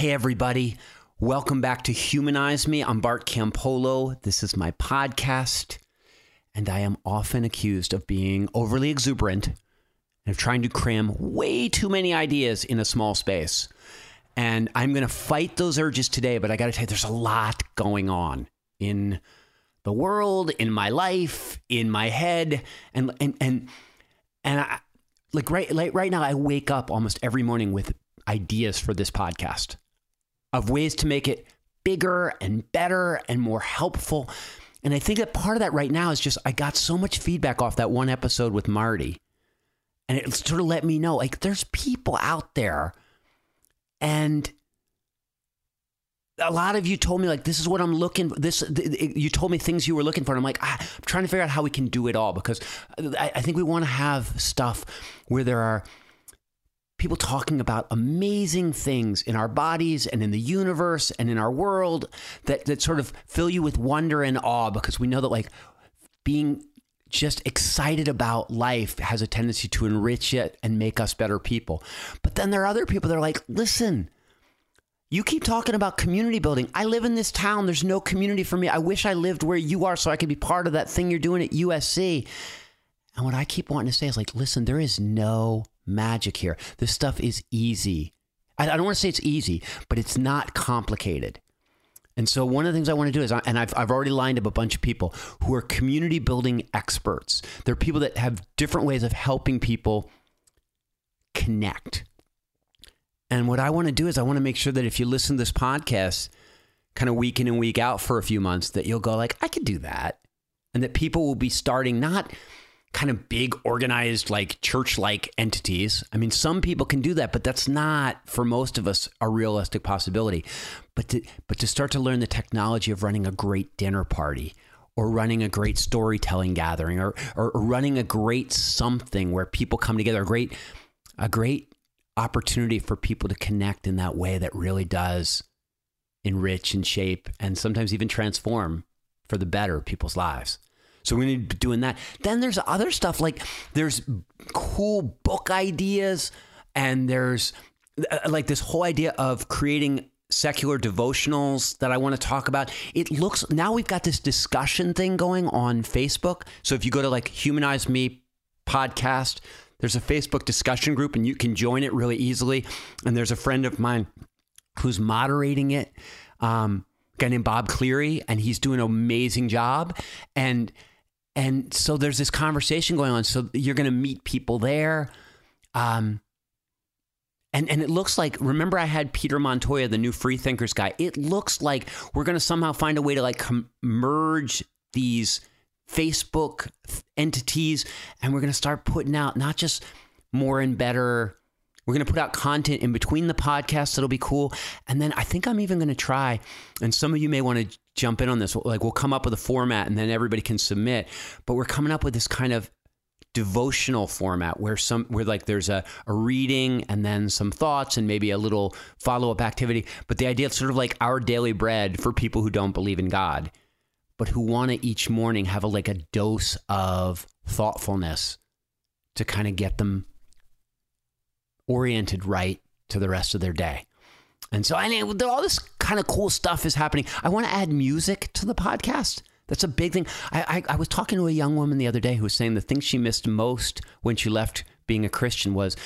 Hey, everybody. Welcome back to Humanize Me. I'm Bart Campolo. This is my podcast, and I am often accused of being overly exuberant and of trying to cram way too many ideas in a small space. And I'm going to fight those urges today, but I got to tell you, there's a lot going on in the world, in my life, in my head, and and and and I like right like right now I wake up almost every morning with ideas for this podcast of ways to make it bigger and better and more helpful. And I think that part of that right now is just I got so much feedback off that one episode with Marty. And it sort of let me know like there's people out there and a lot of you told me like this is what I'm looking this you told me things you were looking for and I'm like ah, I'm trying to figure out how we can do it all because I, I think we want to have stuff where there are people talking about amazing things in our bodies and in the universe and in our world that that sort of fill you with wonder and awe because we know that like being just excited about life has a tendency to enrich it and make us better people. But then there are other people that are like, listen, you keep talking about community building. I live in this town. There's no community for me. I wish I lived where you are so I could be part of that thing you're doing at USC. And what I keep wanting to say is like, listen, there is no magic here. This stuff is easy. I, don't want to say it's easy, but it's not complicated. And so one of the things I want to do is, and I've, I've already lined up a bunch of people who are community building experts. They're people that have different ways of helping people connect. And what I want to do is I want to make sure that if you listen to this podcast kind of week in and week out for a few months, that you'll go like, I could do that. And that people will be starting not kind of big organized like church like entities. I mean, some people can do that, but that's not for most of us a realistic possibility. But to, but to start to learn the technology of running a great dinner party or running a great storytelling gathering or, or, running a great something where people come together, a great, a great opportunity for people to connect in that way that really does enrich and shape and sometimes even transform for the better people's lives. So we need to be doing that. Then there's other stuff like there's cool book ideas and there's uh, like this whole idea of creating secular devotionals that I want to talk about. It looks now we've got this discussion thing going on Facebook. So if you go to like Humanize Me podcast, there's a Facebook discussion group and you can join it really easily. And there's a friend of mine who's moderating it, um, a guy named Bob Cleary, and he's doing an amazing job. And and so there's this conversation going on. So you're going to meet people there. Um, and, and it looks like remember I had Peter Montoya, the new free thinkers guy. It looks like we're going to somehow find a way to like com- merge these Facebook entities, and we're going to start putting out not just more and better. We're going to put out content in between the podcasts that'll be cool. And then I think I'm even going to try, and some of you may want to jump in on this. Like, we'll come up with a format and then everybody can submit. But we're coming up with this kind of devotional format where some where like there's a, a reading and then some thoughts and maybe a little follow-up activity but the idea of sort of like our daily bread for people who don't believe in god but who want to each morning have a, like a dose of thoughtfulness to kind of get them oriented right to the rest of their day. And so I mean, all this kind of cool stuff is happening. I want to add music to the podcast. That's a big thing. I, I, I was talking to a young woman the other day who was saying the thing she missed most when she left being a Christian was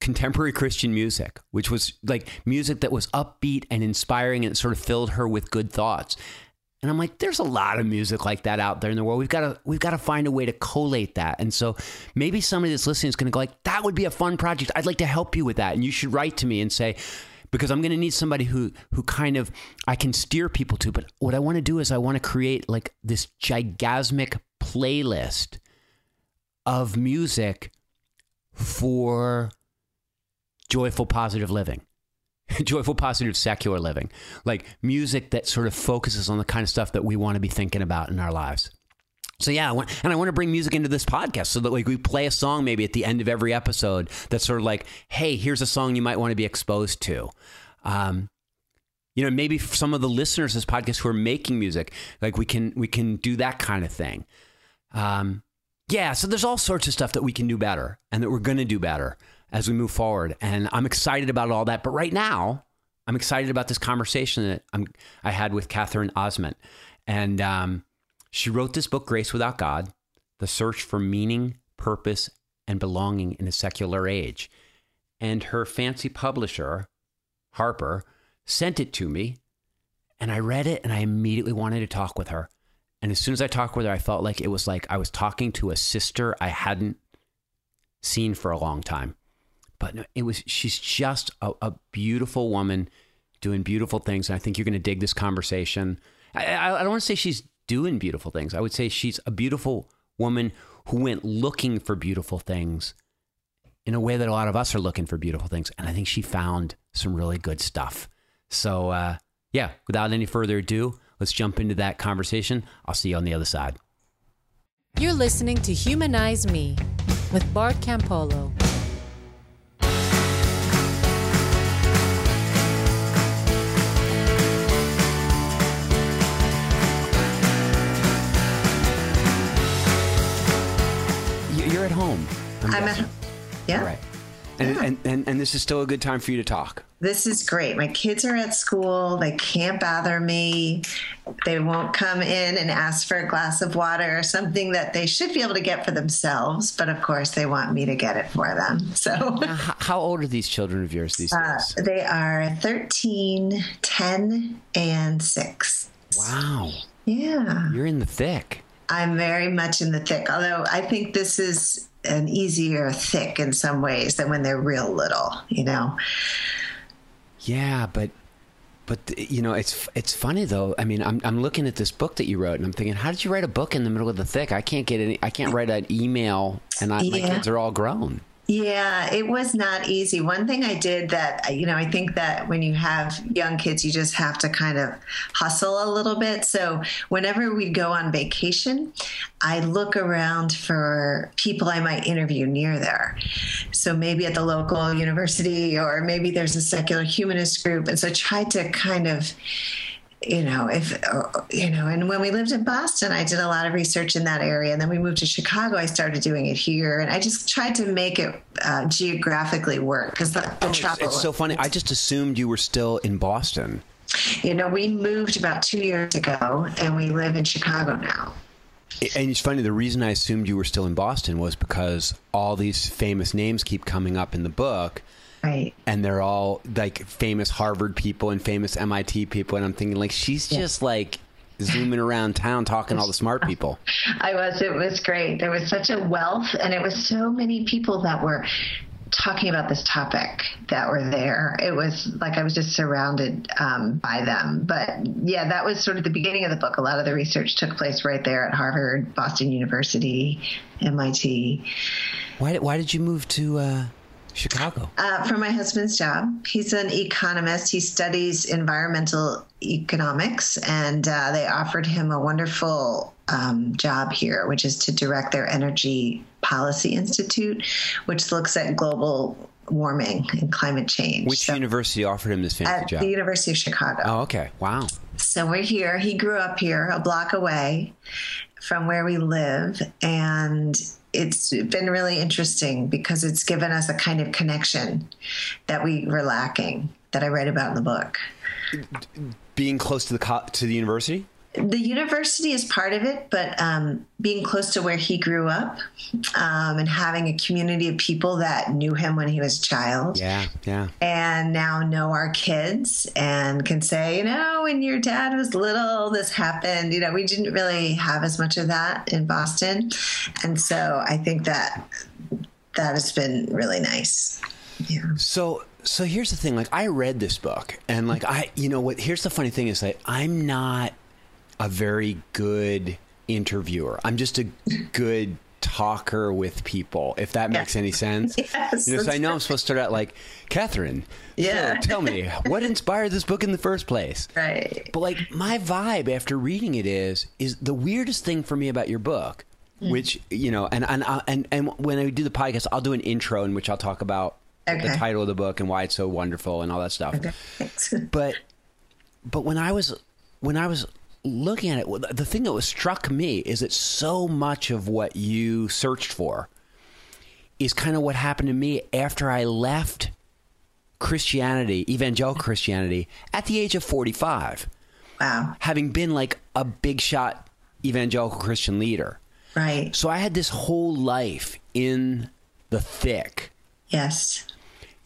contemporary Christian music, which was like music that was upbeat and inspiring and it sort of filled her with good thoughts. And I'm like, there's a lot of music like that out there in the world. We've got to we've got to find a way to collate that. And so maybe somebody that's listening is going to go like, that would be a fun project. I'd like to help you with that. And you should write to me and say, because I'm going to need somebody who who kind of I can steer people to. But what I want to do is I want to create like this gigasmic playlist of music for joyful positive living. joyful, positive, secular living, like music that sort of focuses on the kind of stuff that we want to be thinking about in our lives. So yeah, and I want to bring music into this podcast so that like we play a song maybe at the end of every episode that's sort of like, hey, here's a song you might want to be exposed to. Um, you know, maybe some of the listeners of this podcast who are making music, like we can we can do that kind of thing. Um, yeah, so there's all sorts of stuff that we can do better and that we're going to do better as we move forward. And I'm excited about all that. But right now, I'm excited about this conversation that I'm, I had with Katherine Ozment. And um, she wrote this book, Grace Without God The Search for Meaning, Purpose, and Belonging in a Secular Age. And her fancy publisher, Harper, sent it to me. And I read it and I immediately wanted to talk with her. And as soon as I talked with her, I felt like it was like I was talking to a sister I hadn't seen for a long time. But it was, she's just a, a beautiful woman doing beautiful things. And I think you're going to dig this conversation. I, I, I don't want to say she's doing beautiful things. I would say she's a beautiful woman who went looking for beautiful things in a way that a lot of us are looking for beautiful things. And I think she found some really good stuff. So, uh, yeah, without any further ado, let's jump into that conversation. I'll see you on the other side. You're listening to Humanize Me with Bart Campolo. You're at home. I'm, I'm at yeah. Right. And, yeah. and, and, and this is still a good time for you to talk. This is great. My kids are at school. They can't bother me. They won't come in and ask for a glass of water or something that they should be able to get for themselves. But of course, they want me to get it for them. So, how old are these children of yours these uh, days? Uh, they are 13, 10, and 6. Wow. Yeah. You're in the thick. I'm very much in the thick, although I think this is an easier thick in some ways than when they're real little, you know. Yeah, but but you know, it's it's funny though. I mean, I'm I'm looking at this book that you wrote, and I'm thinking, how did you write a book in the middle of the thick? I can't get any. I can't write an email, and I, yeah. my kids are all grown. Yeah, it was not easy. One thing I did that, you know, I think that when you have young kids, you just have to kind of hustle a little bit. So whenever we go on vacation, I look around for people I might interview near there. So maybe at the local university, or maybe there's a secular humanist group. And so I tried to kind of you know, if, you know, and when we lived in Boston, I did a lot of research in that area. And then we moved to Chicago, I started doing it here. And I just tried to make it uh, geographically work because the, the oh, travel. It's, it's so funny. I just assumed you were still in Boston. You know, we moved about two years ago and we live in Chicago now. And it's funny, the reason I assumed you were still in Boston was because all these famous names keep coming up in the book Right. And they're all like famous Harvard people and famous MIT people. And I'm thinking, like, she's yeah. just like zooming around town talking to all the smart people. I was. It was great. There was such a wealth, and it was so many people that were talking about this topic that were there. It was like I was just surrounded um, by them. But yeah, that was sort of the beginning of the book. A lot of the research took place right there at Harvard, Boston University, MIT. Why did, why did you move to uh, Chicago? Uh, for my husband's job. He's an economist. He studies environmental economics, and uh, they offered him a wonderful um, job here, which is to direct their Energy Policy Institute, which looks at global warming and climate change. Which so, university offered him this fancy at job? The University of Chicago. Oh, okay. Wow. So we're here. He grew up here, a block away from where we live, and it's been really interesting because it's given us a kind of connection that we were lacking that I write about in the book. Being close to the co- to the university the university is part of it, but um, being close to where he grew up um, and having a community of people that knew him when he was a child. Yeah, yeah. And now know our kids and can say, you know, when your dad was little, this happened. You know, we didn't really have as much of that in Boston. And so I think that that has been really nice. Yeah. So so here's the thing like i read this book and like i you know what here's the funny thing is that i'm not a very good interviewer. I'm just a good talker with people, if that makes any sense. Yes, you know, so I know I'm supposed to start out like, Katherine, yeah. So tell me, what inspired this book in the first place? Right. But like my vibe after reading it is, is the weirdest thing for me about your book, mm. which, you know, and, and, uh, and, and when I do the podcast, I'll do an intro in which I'll talk about okay. the title of the book and why it's so wonderful and all that stuff. Okay. but, but when I was, when I was looking at it, the thing that was struck me is that so much of what you searched for is kind of what happened to me after I left Christianity, evangelical Christianity, at the age of 45, Wow. having been like a big shot evangelical Christian leader. Right. So I had this whole life in the thick. Yes.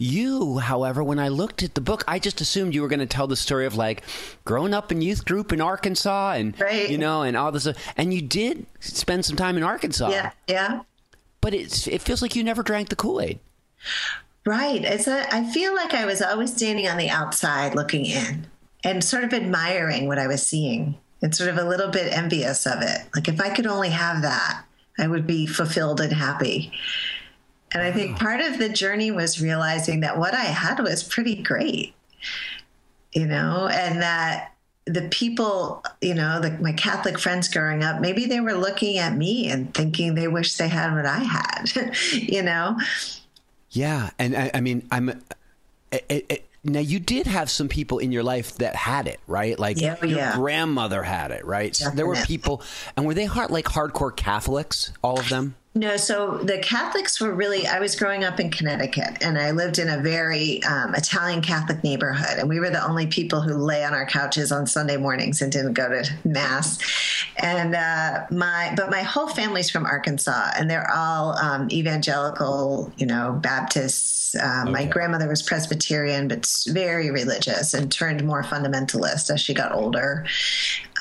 You, however, when I looked at the book, I just assumed you were going to tell the story of like growing up in youth group in Arkansas and Right. you know and all this and you did spend some time in Arkansas. Yeah. Yeah. But it's it feels like you never drank the Kool-Aid. Right. It's a, I feel like I was always standing on the outside looking in and sort of admiring what I was seeing and sort of a little bit envious of it. Like if I could only have that, I would be fulfilled and happy. And I think part of the journey was realizing that what I had was pretty great, you know, and that the people, you know, the, my Catholic friends growing up, maybe they were looking at me and thinking they wish they had what I had, you know? Yeah, and I, I mean, I'm. It, it, now you did have some people in your life that had it, right? Like Yeah, oh, your yeah. grandmother had it, right? So there were people, and were they hard, like hardcore Catholics? All of them. No, so the Catholics were really. I was growing up in Connecticut, and I lived in a very um, Italian Catholic neighborhood, and we were the only people who lay on our couches on Sunday mornings and didn't go to mass. And uh, my, but my whole family's from Arkansas, and they're all um, evangelical, you know, Baptists. My Okay. grandmother was Presbyterian, but very religious, and turned more fundamentalist as she got older.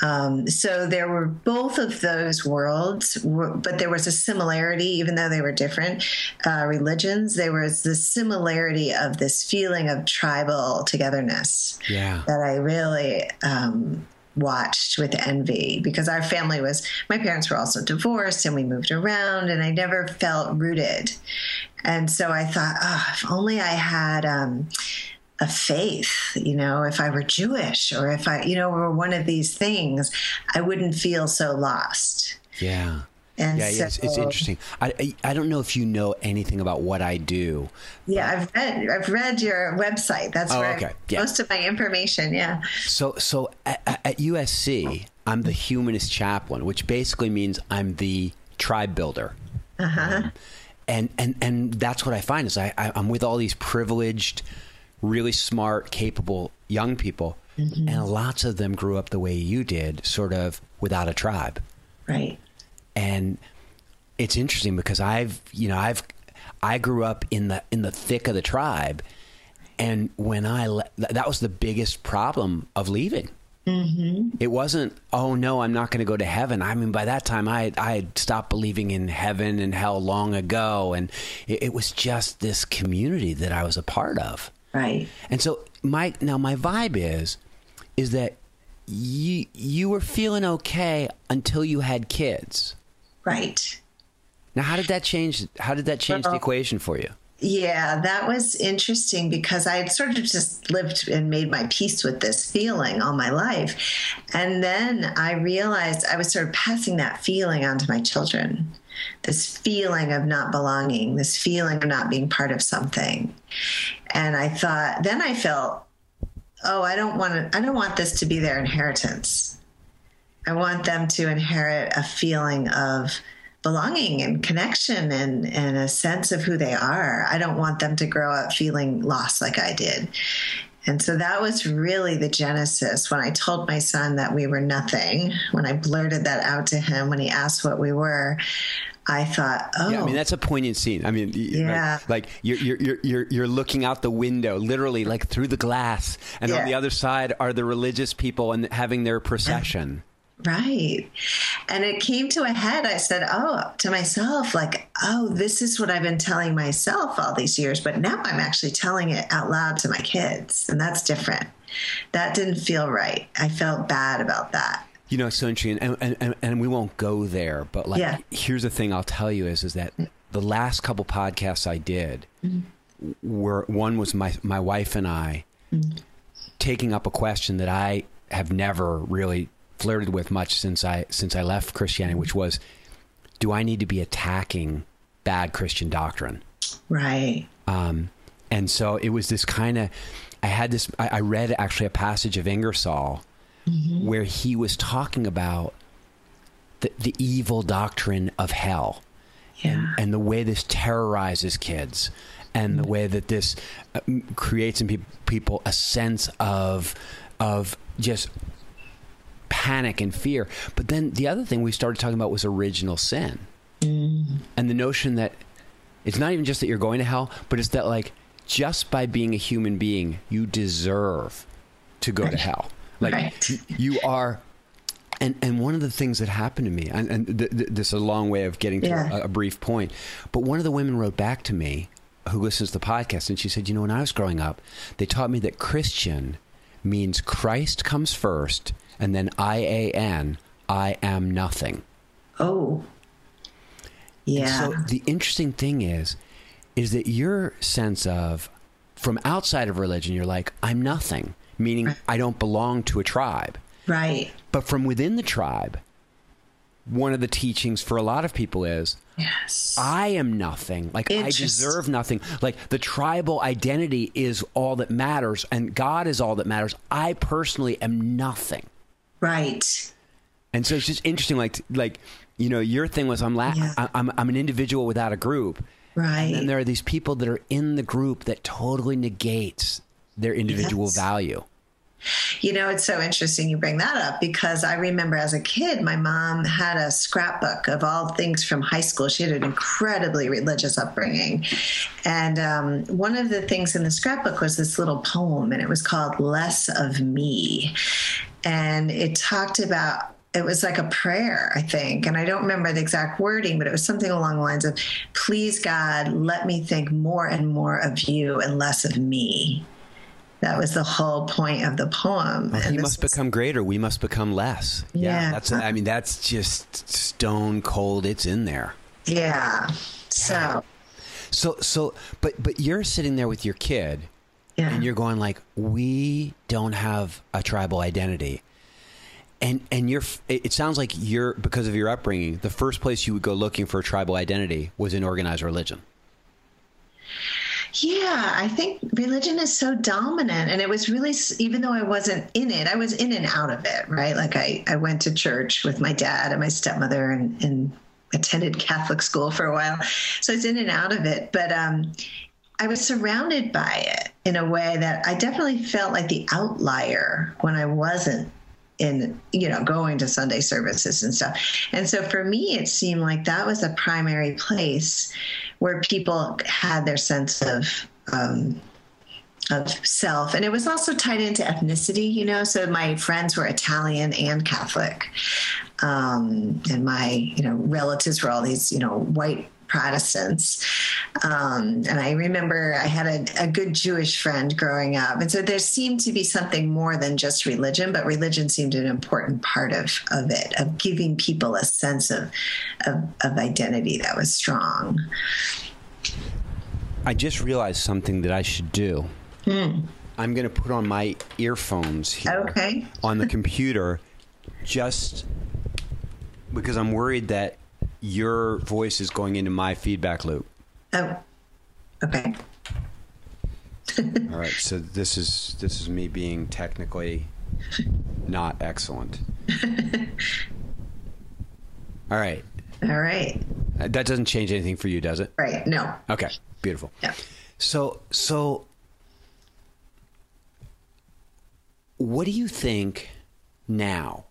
Um, so there were both of those worlds, but there was a similarity, even though they were different uh, religions. There was the similarity of this feeling of tribal togetherness Yeah. that I really um, watched with envy because our family was, my parents were also divorced and we moved around and I never felt rooted. And so I thought, oh, if only I had. Um, a faith, you know, if I were Jewish or if I, you know, were one of these things, I wouldn't feel so lost. Yeah. And Yeah, so, yeah, it's, it's interesting. I, I I don't know if you know anything about what I do. Yeah, I've read, I've read your website. That's Oh, where okay. Yeah. most of my information. Yeah. So so at, at USC, I'm the humanist chaplain, which basically means I'm the tribe builder. Uh Um, and and and that's what I find is I, I I'm with all these privileged, really smart, capable young people, and lots of them grew up the way you did, sort of without a tribe. Right. And it's interesting because I've you know I've I grew up in the in the thick of the tribe, and when I le- that was the biggest problem of leaving. Mm-hmm. It wasn't oh no I'm not going to go to heaven. I mean by that time I I had stopped believing in heaven and hell long ago, and it, it was just this community that I was a part of. Right. And so my now my vibe is is that you you were feeling okay until you had kids. Right. Now, how did that change? How did that change the equation for you? Yeah, that was interesting because I had sort of just lived and made my peace with this feeling all my life. And then I realized I was sort of passing that feeling on to my children this feeling of not belonging, this feeling of not being part of something. And I thought, then I felt, oh, I don't want to, I don't want this to be their inheritance. I want them to inherit a feeling of belonging and connection and, and a sense of who they are. I don't want them to grow up feeling lost like I did. And so that was really the genesis when I told my son that we were nothing, when I blurted that out to him, when he asked what we were. I thought, oh, Yeah, I mean oh. that's a poignant scene. I mean, Yeah. like, like you're, you're you're you're you're looking out the window, literally, like through the glass, and on the other side are the religious people and having their procession. Right. And it came to a head. I said, Oh, to myself, like, oh, this is what I've been telling myself all these years, but now I'm actually telling it out loud to my kids. And that's different. That didn't feel right. I felt bad about that. You know, it's so interesting, and, and, and, and we won't go there, but like, Yeah. here's the thing I'll tell you is is that the last couple podcasts I did mm-hmm. were one was my my wife and I mm-hmm. taking up a question that I have never really flirted with much since I since I left Christianity, which was, do I need to be attacking bad Christian doctrine? Right. Um, and so it was this kind of, I had this, I, I read actually a passage of Ingersoll where he was talking about the, the evil doctrine of hell Yeah. and the way this terrorizes kids and the way that this uh, creates in peop people a sense of of just panic and fear. But then the other thing we started talking about was original sin, mm-hmm. and the notion that it's not even just that you're going to hell, but it's that like just by being a human being, you deserve to go to hell. Like Right. you are. And, and one of the things that happened to me, and, and th- th- this is a long way of getting to Yeah. a, a brief point, but one of the women wrote back to me who listens to the podcast, and she said, You know, when I was growing up, they taught me that Christian means Christ comes first, and then I A N, I am nothing. Oh. And Yeah. So the interesting thing is, is that your sense of from outside of religion, you're like, I'm nothing, meaning I don't belong to a tribe. right. But from within the tribe, one of the teachings for a lot of people is Yes. I am nothing. Like I deserve nothing. Like the tribal identity is all that matters and God is all that matters. I personally am nothing. Right. And so it's just interesting like like you know your thing was I'm la- Yeah. I- I'm I'm an individual without a group. Right. And there are these people that are in the group that totally negates their individual Yes. value. You know, it's so interesting you bring that up because I remember as a kid, my mom had a scrapbook of all things from high school. She had an incredibly religious upbringing. And um, one of the things in the scrapbook was this little poem, and it was called Less of Me. And it talked about it was like a prayer, I think. And I don't remember the exact wording, but it was something along the lines of, Please, God, let me think more and more of you and less of me. That was the whole point of the poem. He must was- become greater. We must become less. Yeah. That's, I mean, that's just stone cold. It's in there. Yeah. So, So, so, but, but you're sitting there with your kid yeah. and you're going like, we don't have a tribal identity. And, and you're, it sounds like you're, because of your upbringing, the first place you would go looking for a tribal identity was in organized religion. Yeah, I think religion is so dominant. And it was really, even though I wasn't in it, I was in and out of it, right? Like I, I went to church with my dad and my stepmother and, and attended Catholic school for a while. So I was in and out of it. But um, I was surrounded by it in a way that I definitely felt like the outlier when I wasn't in you know going to sunday services and stuff. And so for me it seemed like that was a primary place where people had their sense of um, of self. And it was also tied into ethnicity you know so my friends were italian and catholic. Um, and my you know relatives were all these you know white Protestants. Um, and I remember I had a, a good Jewish friend growing up. And so there seemed to be something more than just religion, but religion seemed an important part of, of it, of giving people a sense of, of, of identity that was strong. I just realized something that I should do. I'm going to put on my earphones here Okay. on the computer just because I'm worried that your voice is going into my feedback loop. Oh, okay. All right, so this is this is me being technically not excellent. All right. All right. Uh, That doesn't change anything for you, does it? Right. No. Okay, beautiful. Yeah. So, so what do you think now?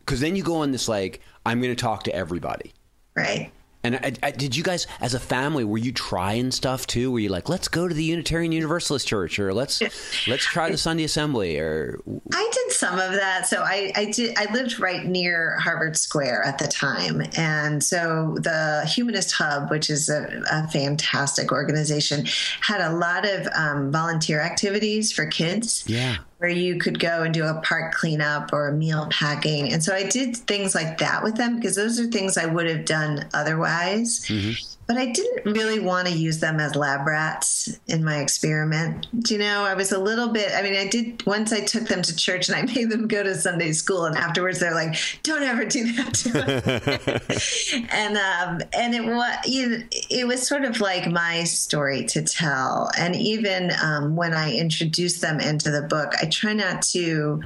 Because then you go on this like, I'm going to talk to everybody. Right. And I, I, did you guys, as a family, were you trying stuff too? Were you like, let's go to the Unitarian Universalist Church, or let's let's try the Sunday Assembly, or I did some of that. So I, I did. I lived right near Harvard Square at the time, and so the Humanist Hub, which is a, a fantastic organization, had a lot of um, volunteer activities for kids. yeah, Where you could go and do a park cleanup or a meal packing. And so I did things like that with them because those are things I would have done otherwise. Mm-hmm. But I didn't really want to use them as lab rats in my experiment. Do You know, I was a little bit, I mean, I did, once I took them to church and I made them go to Sunday school, and afterwards they're like, don't ever do that to us. and, um, and it was, you know, it was sort of like my story to tell. And even um, when I introduce them into the book, I try not to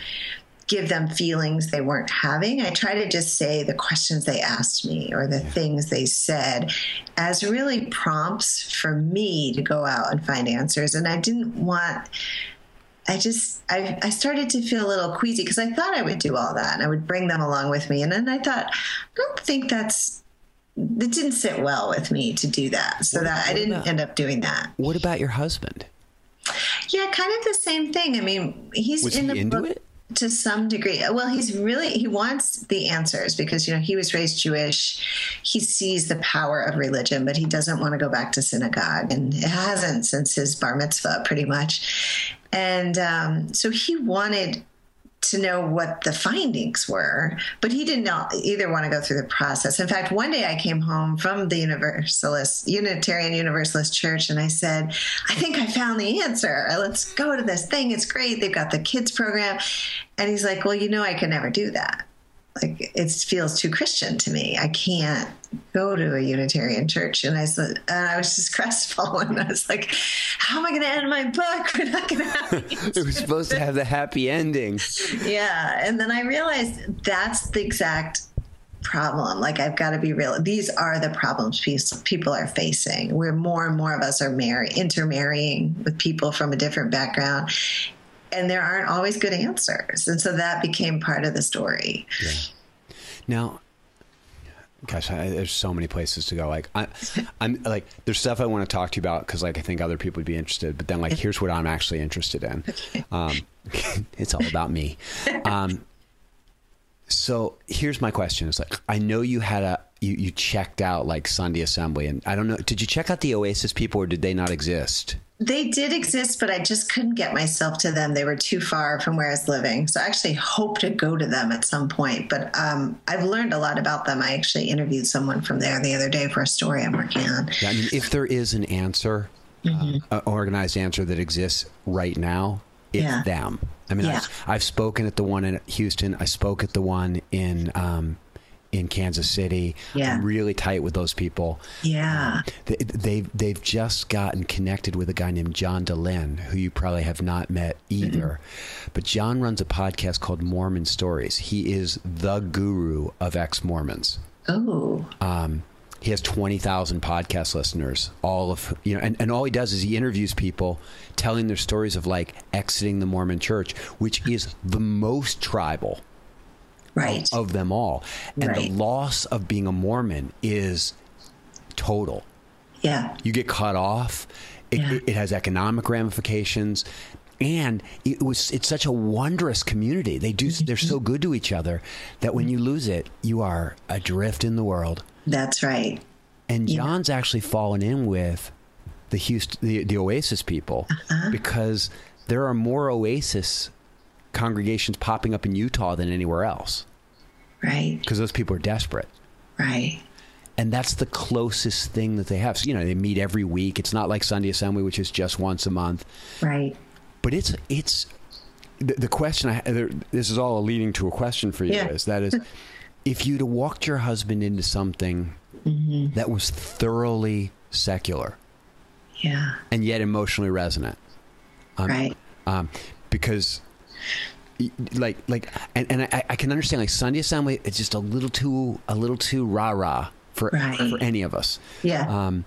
give them feelings they weren't having. I try to just say the questions they asked me or the things they said as really prompts for me to go out and find answers. And I didn't want. I just I, I started to feel a little queasy because I thought I would do all that and I would bring them along with me and then I thought I don't think that's it didn't sit well with me to do that so that I didn't about- end up doing that. What about your husband? Yeah, kind of the same thing. I mean, he's Was in he the into book it? To some degree. Well, he's really he wants the answers because you know he was raised Jewish. He sees the power of religion, but he doesn't want to go back to synagogue, and it hasn't since his bar mitzvah, pretty much. And um, so he wanted to know what the findings were, but he did not either want to go through the process. In fact, one day I came home from the Universalist, Unitarian Universalist Church, and I said, I think I found the answer. Let's go to this thing. It's great. They've got the kids program. And he's like, Well, you know, I could never do that. Like, it feels too Christian to me. I can't go to a Unitarian church. And I said, and I was just crestfallen. I was like, How am I going to end my book? We're not going to have It was supposed to have the happy ending. yeah and then i realized that's the exact problem like i've got to be real these are the problems people are facing where more and more of us are marry intermarrying with people from a different background and there aren't always good answers and so that became part of the story Now, gosh, I, there's so many places to go. Like, I, I'm like, there's stuff I want to talk to you about because, like, I think other people would be interested. But then, like, here's what I'm actually interested in. Um, it's all about me. Um, so here's my question: Is like, I know you had a you, you checked out like Sunday Assembly, and I don't know, did you check out the Oasis people, or did they not exist? They did exist but i just couldn't get myself to them they were too far from where i was living so i actually hope to go to them at some point but um, i've learned a lot about them i actually interviewed someone from there the other day for a story i'm working on Yeah, I mean, if there is an answer, Mm-hmm. uh, an organized answer that exists right now, it's Yeah. them. I mean, Yeah. I've, I've spoken at the one in Houston. I spoke at the one in um, in Kansas City. Yeah. I'm really tight with those people. yeah They, they've they've just gotten connected with a guy named John Dehlin, who you probably have not met either. But John runs a podcast called Mormon Stories. He is the guru of ex Mormons. oh Um, he has 20,000 podcast listeners all of you know and, and all he does is he interviews people telling their stories of like exiting the mormon church which is the most tribal right. of them all. And Right. the loss of being a mormon is total. Yeah. You get cut off. It, Yeah. it, has economic ramifications. And it was it's such a wondrous community. They do they're so good to each other that when you lose it you are adrift in the world. That's right. And John's actually fallen in with the Houston, the, the Oasis people Uh-huh. because there are more Oasis congregations popping up in Utah than anywhere else right because those people are desperate. right And that's the closest thing that they have. So, you know, they meet every week. It's not like Sunday Assembly, which is just once a month. right But it's it's the, the question. I there, this is all leading to a question for you. Yeah. Is that is if you'd have walked your husband into something Mm-hmm. that was thoroughly secular, yeah and yet emotionally resonant. Um, right Um, because, like, like, and, and I, I can understand like Sunday assembly. It's just a little too, a little too rah rah for Right. for any of us. Yeah. Um,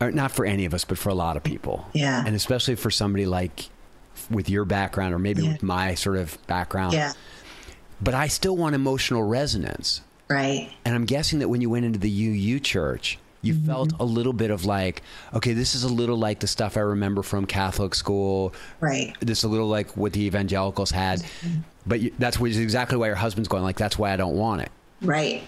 or not for any of us, but for a lot of people. Yeah. And especially for somebody like with your background, or maybe Yeah. with my sort of background. yeah But I still want emotional resonance. right And I'm guessing that when you went into the UU church, you Mm-hmm. felt a little bit of like, okay, this is a little like the stuff I remember from Catholic school. right This is a little like what the evangelicals had. But you, that's is exactly why your husband's going like, that's why I don't want it. right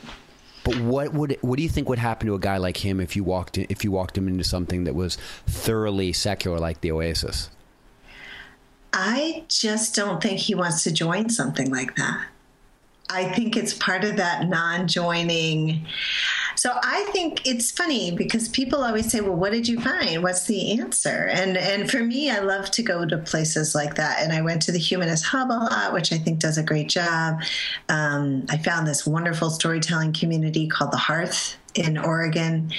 But what would what do you think would happen to a guy like him if you walked in, if you walked him into something that was thoroughly secular like the Oasis? I just don't think he wants to join something like that. I think it's part of that non joining. So I think it's funny because people always say, "Well, what did you find? What's the answer?" And and for me, I love to go to places like that. And I went to the Humanist Hub a lot, which I think does a great job. Um, I found this wonderful storytelling community called the Hearth in Oregon.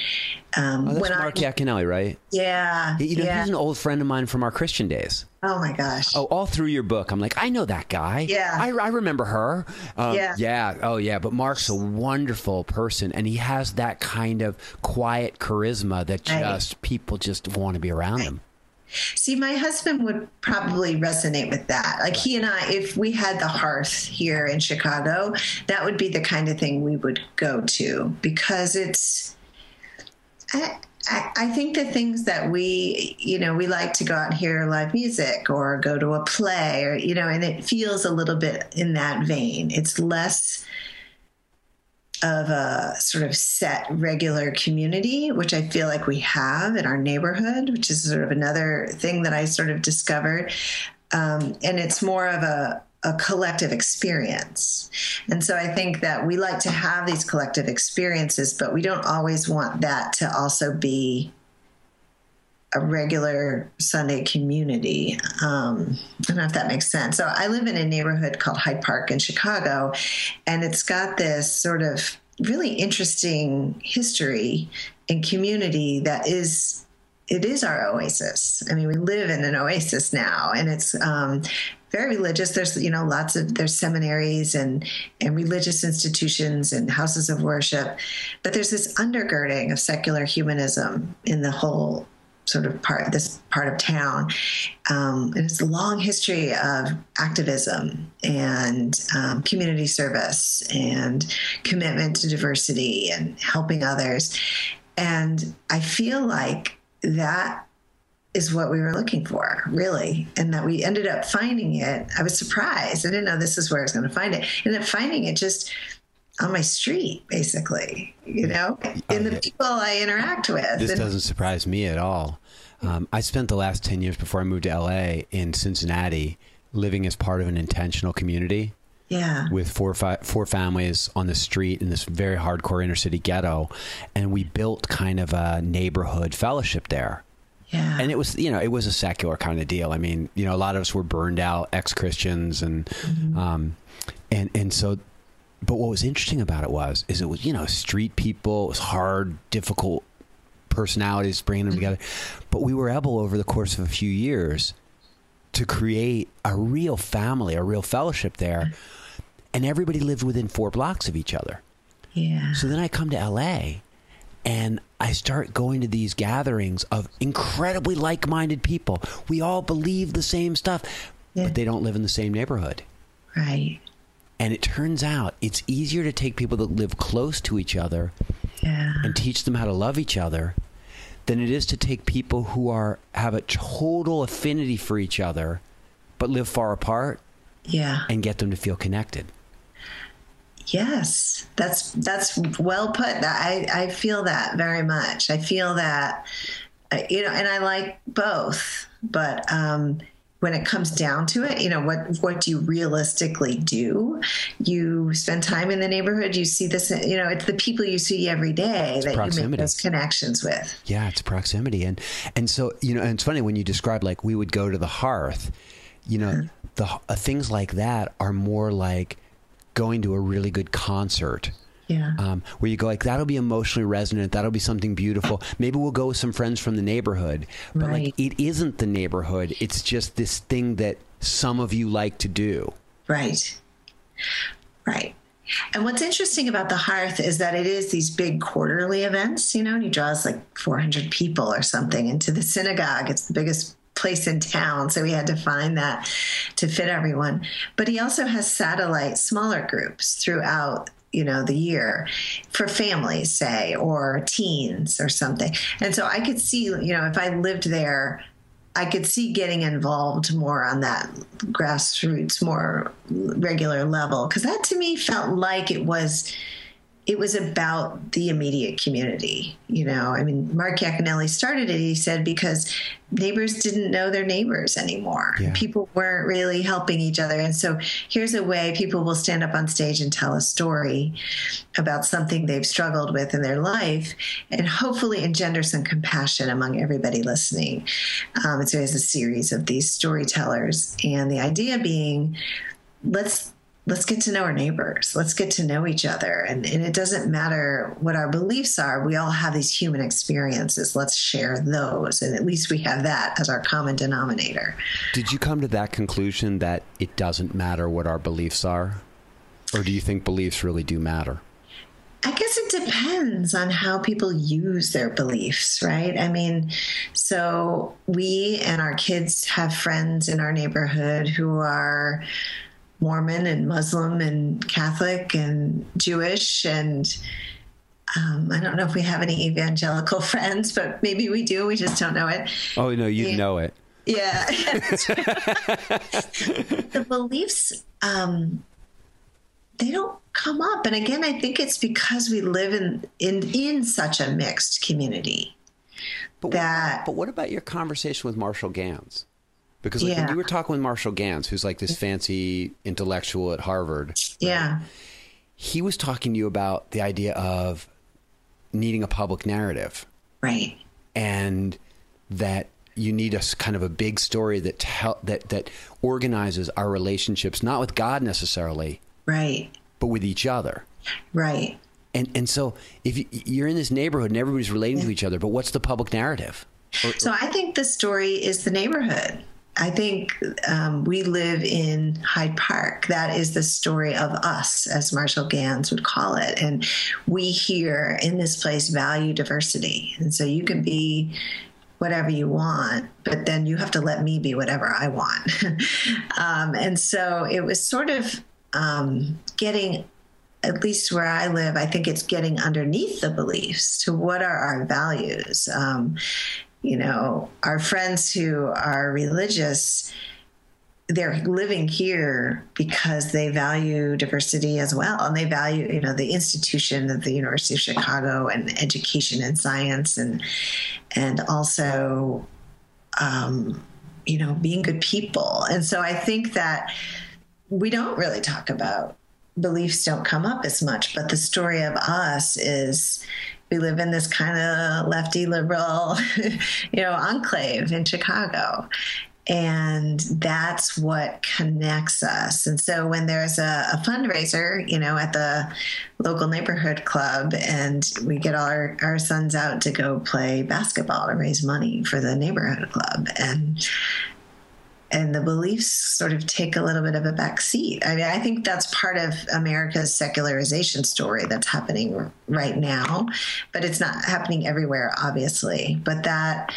Um, Oh, that's when I- Mark Yaconelli, right? yeah, You know, yeah. he's an old friend of mine from our Christian days. Oh my gosh. Oh, all through your book, I'm like, I know that guy. Yeah. I, I remember her. Um, Yeah. Yeah. Oh, yeah. But Mark's a wonderful person, and he has that kind of quiet charisma that Right. just people just want to be around him. See, my husband would probably resonate with that. Like he and I, if we had the hearth here in Chicago, that would be the kind of thing we would go to because it's. I, I, think the things that we, you know, we like to go out and hear live music or go to a play or, you know, and it feels a little bit in that vein. It's less of a sort of set regular community, which I feel like we have in our neighborhood, which is sort of another thing that I sort of discovered. Um, and it's more of a, a collective experience. And so I think that we like to have these collective experiences, but we don't always want that to also be a regular Sunday community. Um, I don't know if that makes sense. So I live in a neighborhood called Hyde Park in Chicago, and it's got this sort of really interesting history and community that is. It is our oasis. I mean, we live in an oasis now, and it's um, very religious. There's you know lots of there's seminaries and and religious institutions and houses of worship, but there's this undergirding of secular humanism in the whole sort of part this part of town um, and it's a long history of activism and um, community service and commitment to diversity and helping others and i feel like that is what we were looking for really and that we ended up finding it i was surprised i didn't know this is where i was going to find it ended up finding it just on my street, basically, you know, in the yeah. people I interact with. This And- doesn't surprise me at all. Um, I spent the last 10 years before I moved to LA in Cincinnati living as part of an intentional community yeah. with four, fi- four families on the street in this very hardcore inner city ghetto. And we built kind of a neighborhood fellowship there. Yeah. And it was, you know, it was a secular kind of deal. I mean, you know, a lot of us were burned out ex Christians, and, mm-hmm. um, and and so, but what was interesting about it was, is it was, you know, street people. It was hard, difficult personalities, bringing them mm-hmm. together. But we were able, over the course of a few years, to create a real family, a real fellowship there, mm-hmm. and everybody lived within four blocks of each other. yeah. So then I come to LA and I start going to these gatherings of incredibly like minded people. We all believe the same stuff, Yeah. but they don't live in the same neighborhood. right. And it turns out it's easier to take people that live close to each other Yeah. and teach them how to love each other than it is to take people who are have a total affinity for each other but live far apart Yeah. and get them to feel connected. Yes, that's that's well put. I I feel that very much. I feel that uh, you know, and I like both. But um, when it comes down to it, you know, what what do you realistically do? You spend time in the neighborhood. You see this. You know, it's the people you see every day that you make those connections with. Yeah, it's proximity, and and so you know, and it's funny when you describe like we would go to the hearth. You know, the uh, things like that are more like going to a really good concert. Yeah. Um, where you go like that'll be emotionally resonant that'll be something beautiful maybe we'll go with some friends from the neighborhood but Right. like it isn't the neighborhood it's just this thing that some of you like to do Right. Right. And what's interesting about the Hearth is that it is these big quarterly events, you know, and he draws like 400 people or something into the synagogue. It's the biggest place in town. So we had to find that to fit everyone. But he also has satellite smaller groups throughout you know the year for families say or teens or something and so i could see you know if i lived there I could see getting involved more on that grassroots, more regular level because that to me felt like it was it was about the immediate community. You know, I mean, Mark Yaconelli started it. He said because neighbors didn't know their neighbors anymore. Yeah. People weren't really helping each other, and so here's a way people will stand up on stage and tell a story about something they've struggled with in their life, and hopefully engender some compassion among everybody listening. Um, it's always a series of these storytellers, and the idea being, let's let's get to know our neighbors. Let's get to know each other. And, and it doesn't matter what our beliefs are. We all have these human experiences. Let's share those. And at least we have that as our common denominator. Did you come to that conclusion that it doesn't matter what our beliefs are? Or do you think beliefs really do matter? I guess it depends on how people use their beliefs, right? I mean, so we and our kids have friends in our neighborhood who are Mormon and Muslim and Catholic and Jewish and um, I don't know if we have any evangelical friends, but maybe we do. We just don't know it. Oh no, you know it. Yeah. the beliefs, um, they don't come up, and again, I think it's because we live in in in such a mixed community. But that. What, but what about your conversation with Marshall Ganz? Because like Yeah. when you were talking with Marshall Ganz, who's like this fancy intellectual at Harvard, yeah. he was talking to you about the idea of needing a public narrative Right. and that you need a kind of a big story that tell, that that organizes our relationships not with God necessarily Right. but with each other Right. and and so if you, you're in this neighborhood and everybody's relating to each other but what's the public narrative So I think the story is the neighborhood. I think um, we live in Hyde Park. That is the story of us, as Marshall Ganz would call it. And we here in this place value diversity. And so you can be whatever you want, but then you have to let me be whatever I want. um, and so it was sort of um, getting at least where I live, I think it's getting underneath the beliefs to what are our values. Um, you know, our friends who are religious, they're living here because they value diversity as well. And they value, you know, the institution of the University of Chicago and education and science and and also um, you know, being good people. And so I think that we don't really talk about beliefs don't come up as much, but the story of us is we live in this kind of lefty liberal, you know, enclave in Chicago. And that's what connects us. And so when there's a, a fundraiser, you know, at the local neighborhood club, and we get all our, our sons out to go play basketball to raise money for the neighborhood club. And and the beliefs sort of take a little bit of a back seat. I mean, I think that's part of America's secularization story that's happening right now, but it's not happening everywhere, obviously. But that,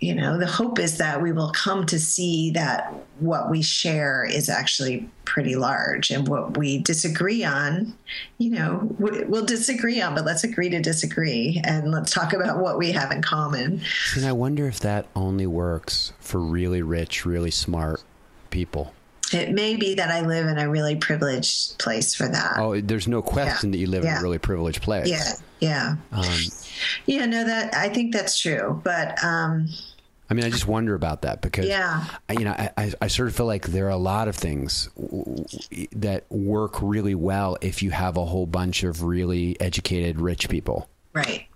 you know, the hope is that we will come to see that what we share is actually pretty large and what we disagree on, you know, we- we'll disagree on, but let's agree to disagree and let's talk about what we have in common. and i wonder if that only works for really rich really smart people. It may be that I live in a really privileged place for that. oh there's no question that you live in a really privileged place. Yeah, yeah, um, yeah. No, that I think that's true. But um, I mean, I just wonder about that because, Yeah. I, you know, I, I, I sort of feel like there are a lot of things w- w- that work really well if you have a whole bunch of really educated, rich people. right.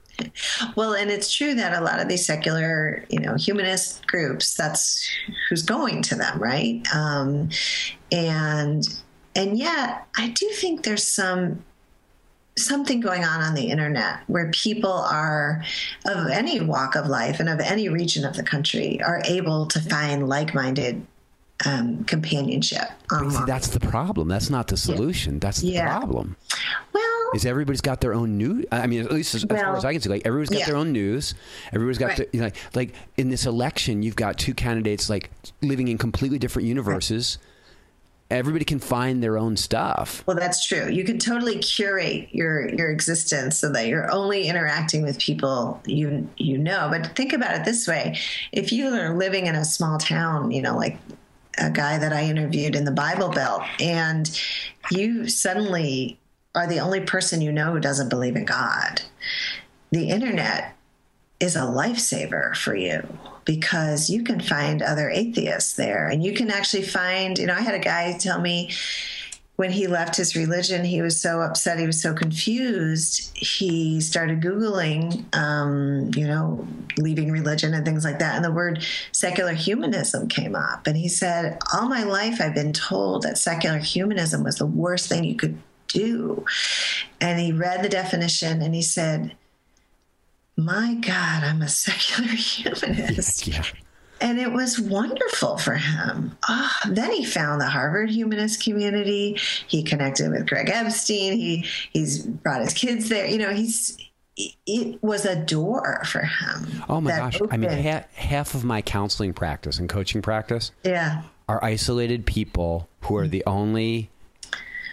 Well, and it's true that a lot of these secular, you know, humanist groups, that's who's going to them, right? Um, and and yet, I do think there's some something going on on the internet where people are of any walk of life and of any region of the country are able to find like-minded um, companionship see, that's the problem. That's not the solution. That's the Yeah. problem. well, Is everybody's got their own news? I mean, at least as, as far as I can see, like everybody's got yeah. their own news. Everybody's got Right. the, you know, like in this election, you've got two candidates like living in completely different universes. Everybody can find their own stuff. Well, that's true. You can totally curate your your existence so that you're only interacting with people you you know. But think about it this way: if you are living in a small town, you know, like a guy that I interviewed in the Bible Belt, and you suddenly are the only person you know who doesn't believe in God, the internet is a lifesaver for you because you can find other atheists there and you can actually find you know i had a guy tell me when he left his religion, he was so upset, he was so confused. He started Googling, um, you know, leaving religion and things like that. And the word secular humanism came up. And he said, All my life, I've been told that secular humanism was the worst thing you could do. And he read the definition and he said, My God, I'm a secular humanist. Yeah. And it was wonderful for him. Oh, then he found the Harvard humanist community. He connected with Greg Epstein. He he's brought his kids there. You know, he's it was a door for him. Oh my gosh. I mean, ha- half of my counseling practice and coaching practice yeah, are isolated people who are the only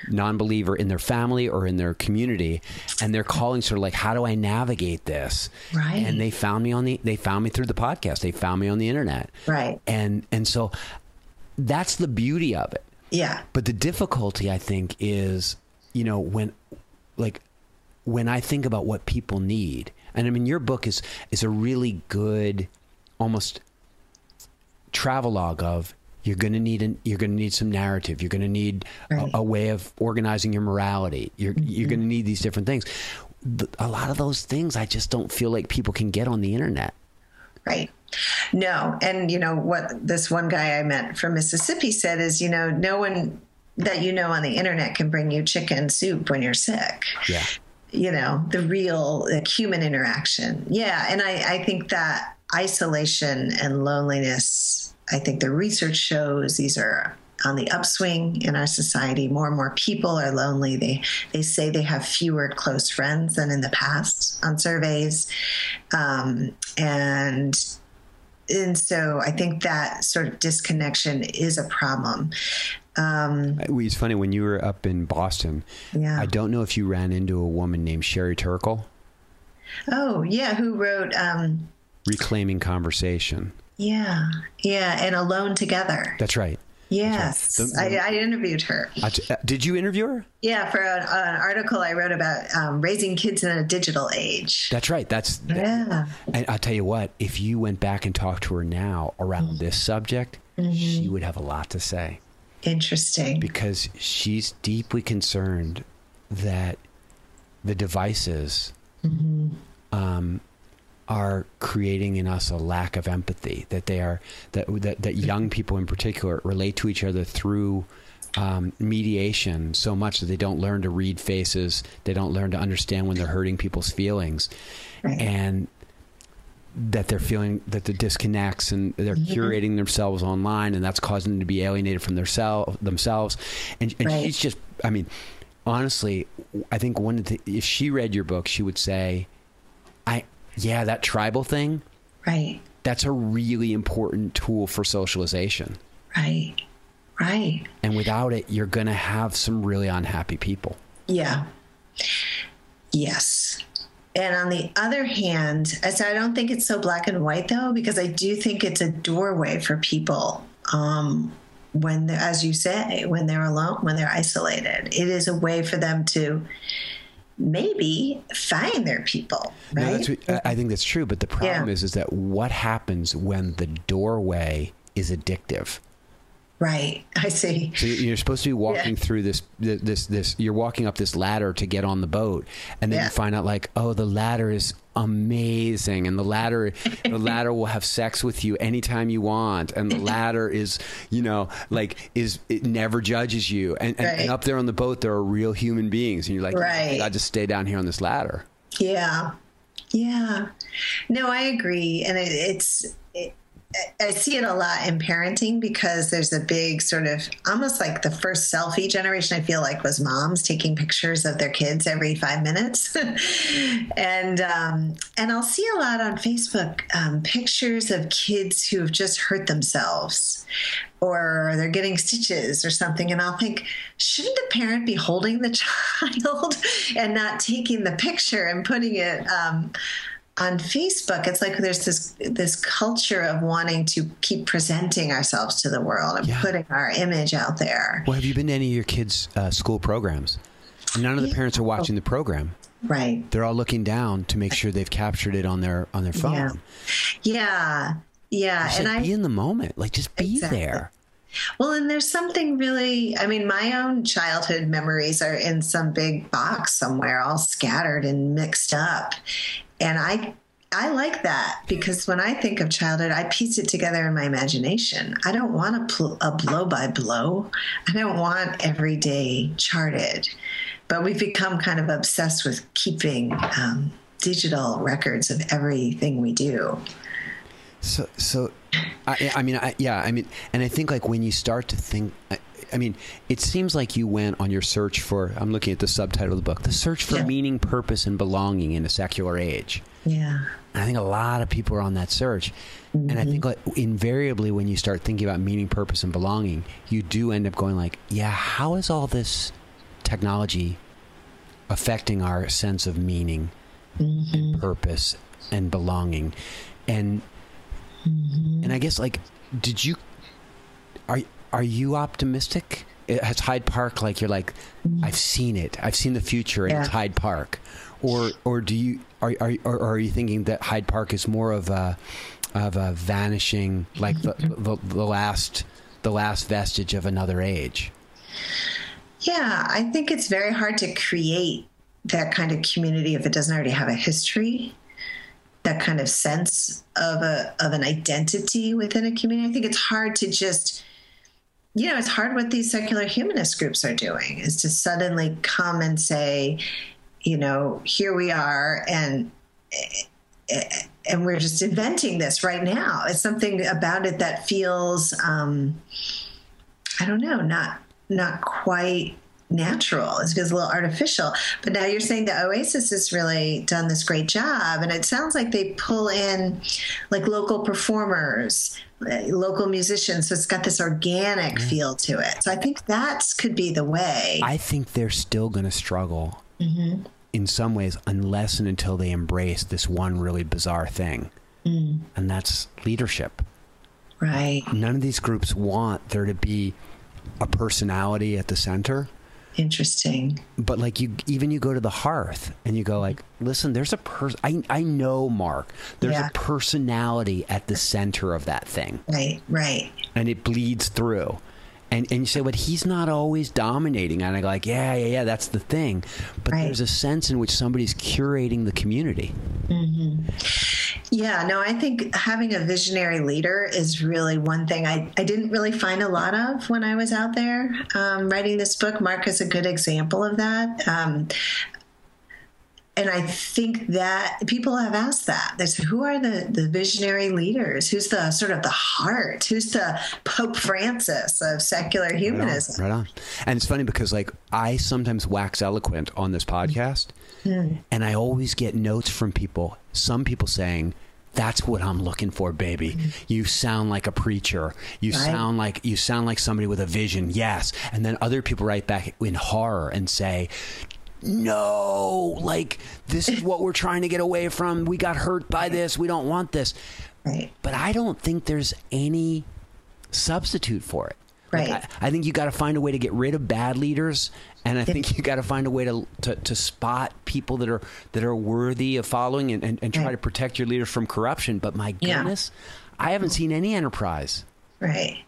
non-believer in their family or in their community and they're calling sort of like how do i navigate this? Right. and they found me on the they found me through the podcast. They found me on the internet. Right. and and so that's the beauty of it. Yeah, but the difficulty i think is you know when like when i think about what people need and i mean your book is is a really good almost travelogue of you're going to need an, you're going to need some narrative. You're going to need Right. a, a way of organizing your morality. You're mm-hmm. you're going to need these different things. A lot of those things i just don't feel like people can get on the internet. Right. No, and you know what this one guy I met from Mississippi said is, you know, no one that you know on the internet can bring you chicken soup when you're sick. yeah. You know the real like, human interaction. Yeah and I, I think that isolation and loneliness i think the research shows these are on the upswing in our society. More and more people are lonely. They they say they have fewer close friends than in the past on surveys. Um, and and so i think that sort of disconnection is a problem. Um, it was funny when you were up in boston yeah. I don't know if you ran into a woman named sherry turkle. Oh yeah who wrote um, reclaiming conversation Yeah, yeah, and alone together. that's right. Yes, The- the- I, I interviewed her. I uh, did you interview her? Yeah, for an, an article I wrote about um, raising kids in a digital age. that's right. That's Yeah, And I'll tell you what, if you went back and talked to her now around this subject, she would have a lot to say. Interesting. because she's deeply concerned that the devices um, are creating in us a lack of empathy. That they are that that, that young people in particular relate to each other through. Um, mediation so much that they don't learn to read faces, they don't learn to understand when they're hurting people's feelings, Right. and that they're feeling that the disconnects and they're curating themselves online and that's causing them to be alienated from their self, themselves and, and Right. she's just i mean honestly i think one of the if she read your book she would say i yeah that tribal thing Right, that's a really important tool for socialization right, right. and without it you're going to have some really unhappy people Yeah. Yes. And on the other hand, so I don't think it's so black and white though, because I do think it's a doorway for people um, when, as you say, when they're alone, when they're isolated. It is a way for them to maybe find their people, No, right? that's what, I I think that's true but the problem Yeah. is is that what happens when the doorway is addictive right. I see. So you're supposed to be walking Yeah. through this, this, this. You're walking up this ladder to get on the boat, and then Yeah. you find out like, oh, the ladder is amazing, and the ladder, the ladder will have sex with you anytime you want, and the ladder is, you know, like is it never judges you, and and, and up there on the boat there are real human beings, and you're like, Right. I just stay down here on this ladder. Yeah. Yeah. No, I agree. And it, it's, it, I see it a lot in parenting because there's a big sort of almost like the first selfie generation, I feel like, was moms taking pictures of their kids every five minutes. and, um, and I'll see a lot on Facebook um, pictures of kids who have just hurt themselves or they're getting stitches or something. And I'll think, shouldn't a parent be holding the child and not taking the picture and putting it um, on Facebook? It's like there's this this culture of wanting to keep presenting ourselves to the world and Yeah. putting our image out there. Well, have you been to any of your kids' uh, school programs? None of the parents are watching the program. Right. They're all looking down to make sure they've captured it on their on their phone. Yeah. Yeah. Yeah. And like, I be in the moment. Like just be Exactly. there. Well, and there's something really, I mean, my own childhood memories are in some big box somewhere, all scattered and mixed up. And I I like that because when I think of childhood, I piece it together in my imagination. I don't want a, pl- a blow by blow. I don't want every day charted. But we've become kind of obsessed with keeping um, digital records of everything we do. So, so, I, I mean, I, yeah, I mean, and I think like when you start to think, I, mean, it seems like you went on your search for. I'm looking at the subtitle of the book: "The Search for yeah. Meaning, Purpose, and Belonging in a Secular Age." Yeah. And I think a lot of people are on that search. Mm-hmm. And I think like invariably when you start thinking about meaning, purpose, and belonging, you do end up going like, yeah, how is all this technology affecting our sense of meaning, mm-hmm. and purpose, and belonging? And mm-hmm. and I guess like, did you are are you optimistic? Has Hyde Park like you're like, mm-hmm. I've seen it. I've seen the future, and yeah. it's Hyde Park or or do you are are or are you thinking that Hyde Park is more of a of a vanishing like the, the, the last the last vestige of another age? Yeah, I think it's very hard to create that kind of community if it doesn't already have a history that kind of sense of a of an identity within a community. I think it's hard to just you know, it's hard what these secular humanist groups are doing is to suddenly come and say, you know, here we are and and we're just inventing this right now. It's something about it that feels um, I don't know, not not quite natural. It feels a little artificial. But now you're saying that Oasis has really done this great job, and it sounds like they pull in like local performers, local musicians. So it's got this organic yeah. feel to it. So I think that could be the way. I think they're still going to struggle mm-hmm. in some ways unless and until they embrace this one really bizarre thing. Mm. And that's leadership. Right. None of these groups want there to be a personality at the center. Interesting. But like you, even you go to the hearth and you go like, listen, there's a person. I I know Mark. There's yeah. a personality at the center of that thing. Right. Right. And it bleeds through and and you say, but he's not always dominating. And I go like, yeah, yeah, yeah, that's the thing. But right. there's a sense in which somebody's curating the community. Mm-hmm. Yeah, no, I think having a visionary leader is really one thing I, I didn't really find a lot of when I was out there um, writing this book. Mark is a good example of that. Um, and I think that people have asked that. They said, who are the, the visionary leaders? Who's the sort of the heart? Who's the Pope Francis of secular humanism? Right on. Right on. And it's funny because, like, I sometimes wax eloquent on this podcast, mm. and I always get notes from people, some people saying, that's what I'm looking for, baby. Mm. You sound like a preacher. You right. sound like you sound like somebody with a vision. Yes. And then other people write back in horror and say, no, like this is what we're trying to get away from. We got hurt by this. We don't want this. Right. But I don't think there's any substitute for it. Right. Like I, I, think you got to find a way to get rid of bad leaders, and I think you got to find a way to, to, to spot people that are that are worthy of following and, and, and try right. to protect your leaders from corruption. But my goodness, yeah. I haven't seen any enterprise. Right.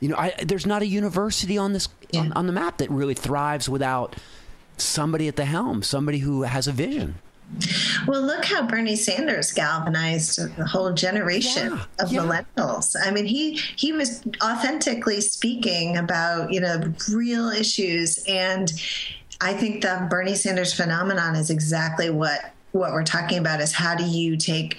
You know, I, there's not a university on this yeah. on, on the map that really thrives without somebody at the helm, somebody who has a vision. Well, look how Bernie Sanders galvanized a whole generation yeah, of yeah. millennials. I mean, he he was authentically speaking about you know real issues, and I think the Bernie Sanders phenomenon is exactly what what we're talking about is how do you take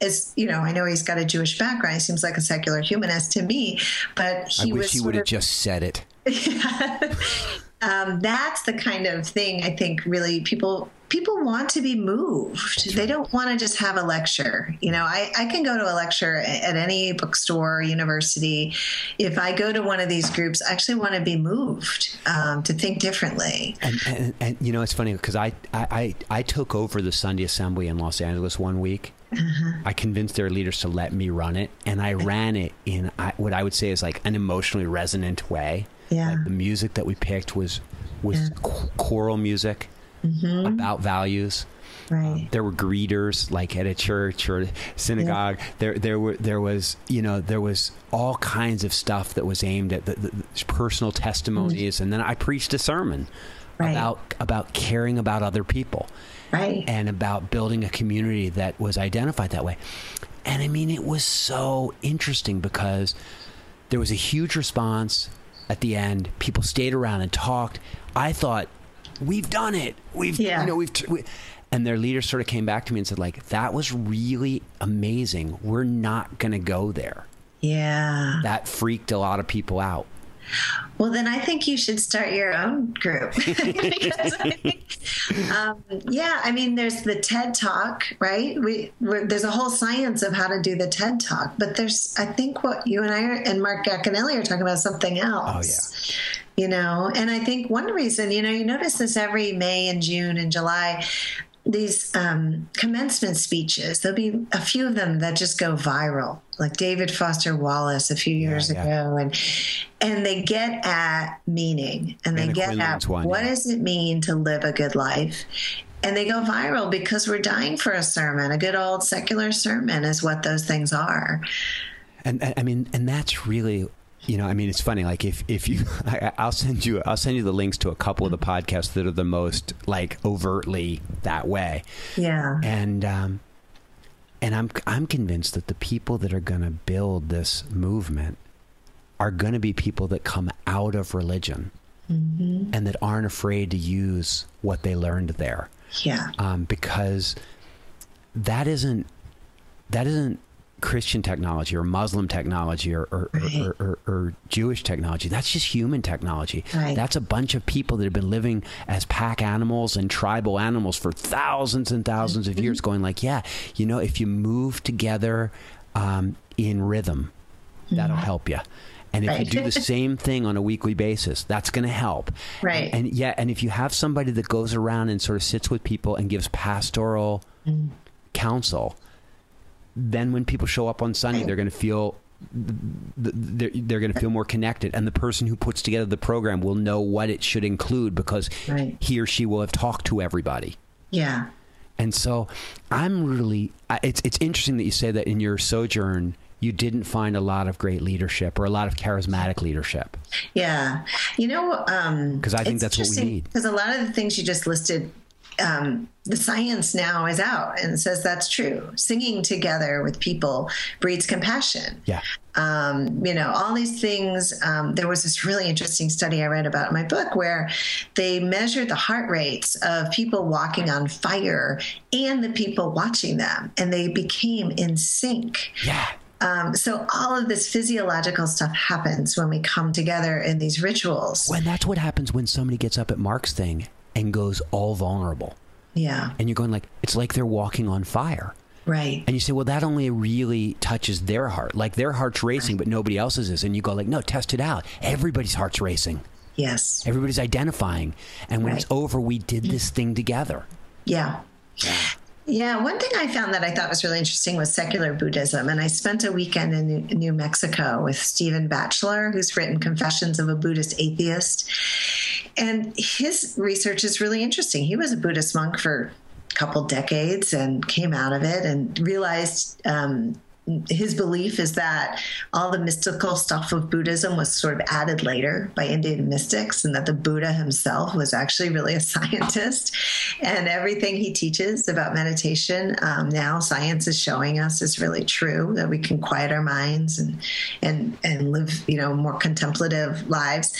as you know i know he's got a jewish background he seems like a secular humanist to me but he I wish he would have just said it um, that's the kind of thing I think really people people want to be moved. They don't want to just have a lecture. You know, I, I can go to a lecture at any bookstore or university. If I go to one of these groups, I actually want to be moved um, to think differently. And, and, and, you know, it's funny because I, I, I took over the Sunday Assembly in Los Angeles one week. Uh-huh. I convinced their leaders to let me run it, and I ran it in what I would say is like an emotionally resonant way. Yeah. Like the music that we picked was was yeah. choral music mm-hmm. about values. Right. There were greeters like at a church or synagogue. There, there were, there was, you know, there was all kinds of stuff that was aimed at the, the, the personal testimonies, and then I preached a sermon Right. about about caring about other people Right. and about building a community that was identified that way. And I mean, it was so interesting because there was a huge response at the end. People stayed around and talked. I thought, we've done it. We've, Yeah. you know, we've. We, and their leader sort of came back to me and said, like, that was really amazing. We're not going to go there. yeah. That freaked a lot of people out. Well, then I think you should start your own group. Because I think, um, yeah, I mean, there's the TED Talk, right? We we're, there's a whole science of how to do the TED Talk, but there's, I think, what you and I are, and Mark Gacanelli are talking about something else. Oh yeah. You know, and I think one reason, you know, you notice this every May and June and July. These um, commencement speeches, there'll be a few of them that just go viral, like David Foster Wallace a few years yeah. ago, and and they get at meaning and they get at one, what yeah. does it mean to live a good life and they go viral because we're dying for a sermon a good old secular sermon is what those things are and- I mean, and that's really, you know, I mean, it's funny. Like if if you, I, I'll send you, I'll send you the links to a couple of the podcasts that are the most like overtly that way. yeah And um, and I'm I'm convinced that the people that are going to build this movement are going to be people that come out of religion and that aren't afraid to use what they learned there yeah um, because that isn't that isn't Christian technology or Muslim technology or or, Right. or, or, or Jewish technology. That's just human technology. Right. That's a bunch of people that have been living as pack animals and tribal animals for thousands and 1000s Mm-hmm. of years, going like, yeah, you know, if you move together um, in rhythm, that'll help you. And if you Mm-hmm. Do the same thing on a weekly basis, that's going to help. Right. And, and yeah, and if you have somebody that goes around and sort of sits with people and gives pastoral counsel, then when people show up on Sunday, they're going to feel they're, they're going to feel more connected. And the person who puts together the program will know what it should include because Right. he or she will have talked to everybody. Yeah. And so i'm really it's it's interesting that you say that in your sojourn you didn't find a lot of great leadership or a lot of charismatic leadership. Yeah. You know um 'Cause I think that's what we need. because a lot of the things you just listed um, the science now is out and says that's true singing together with people breeds compassion yeah um, you know, all these things. Um, there was this really interesting study I read about in my book where they measured the heart rates of people walking on fire and the people watching them, and they became in sync. yeah Um, so all of this physiological stuff happens when we come together in these rituals. when that's what happens when somebody gets up at mark's thing and goes all vulnerable yeah, and you're going like it's like they're walking on fire right. And you say, well, that only really touches their heart. Like their heart's racing, but nobody else's is. And you go like, no, test it out. Everybody's heart's racing. Yes. Everybody's identifying. And when it's over, we did this thing together. Yeah. Yeah, one thing I found that I thought was really interesting was secular Buddhism. And I spent a weekend in New, Mexico with Stephen Batchelor, who's written Confessions of a Buddhist Atheist. And his research is really interesting. He was a Buddhist monk for a couple decades and came out of it and realized um, his belief is that all the mystical stuff of Buddhism was sort of added later by Indian mystics, and that the Buddha himself was actually really a scientist. And everything he teaches about meditation um, now, science is showing us is really true that we can quiet our minds and and and live, you know, more contemplative lives.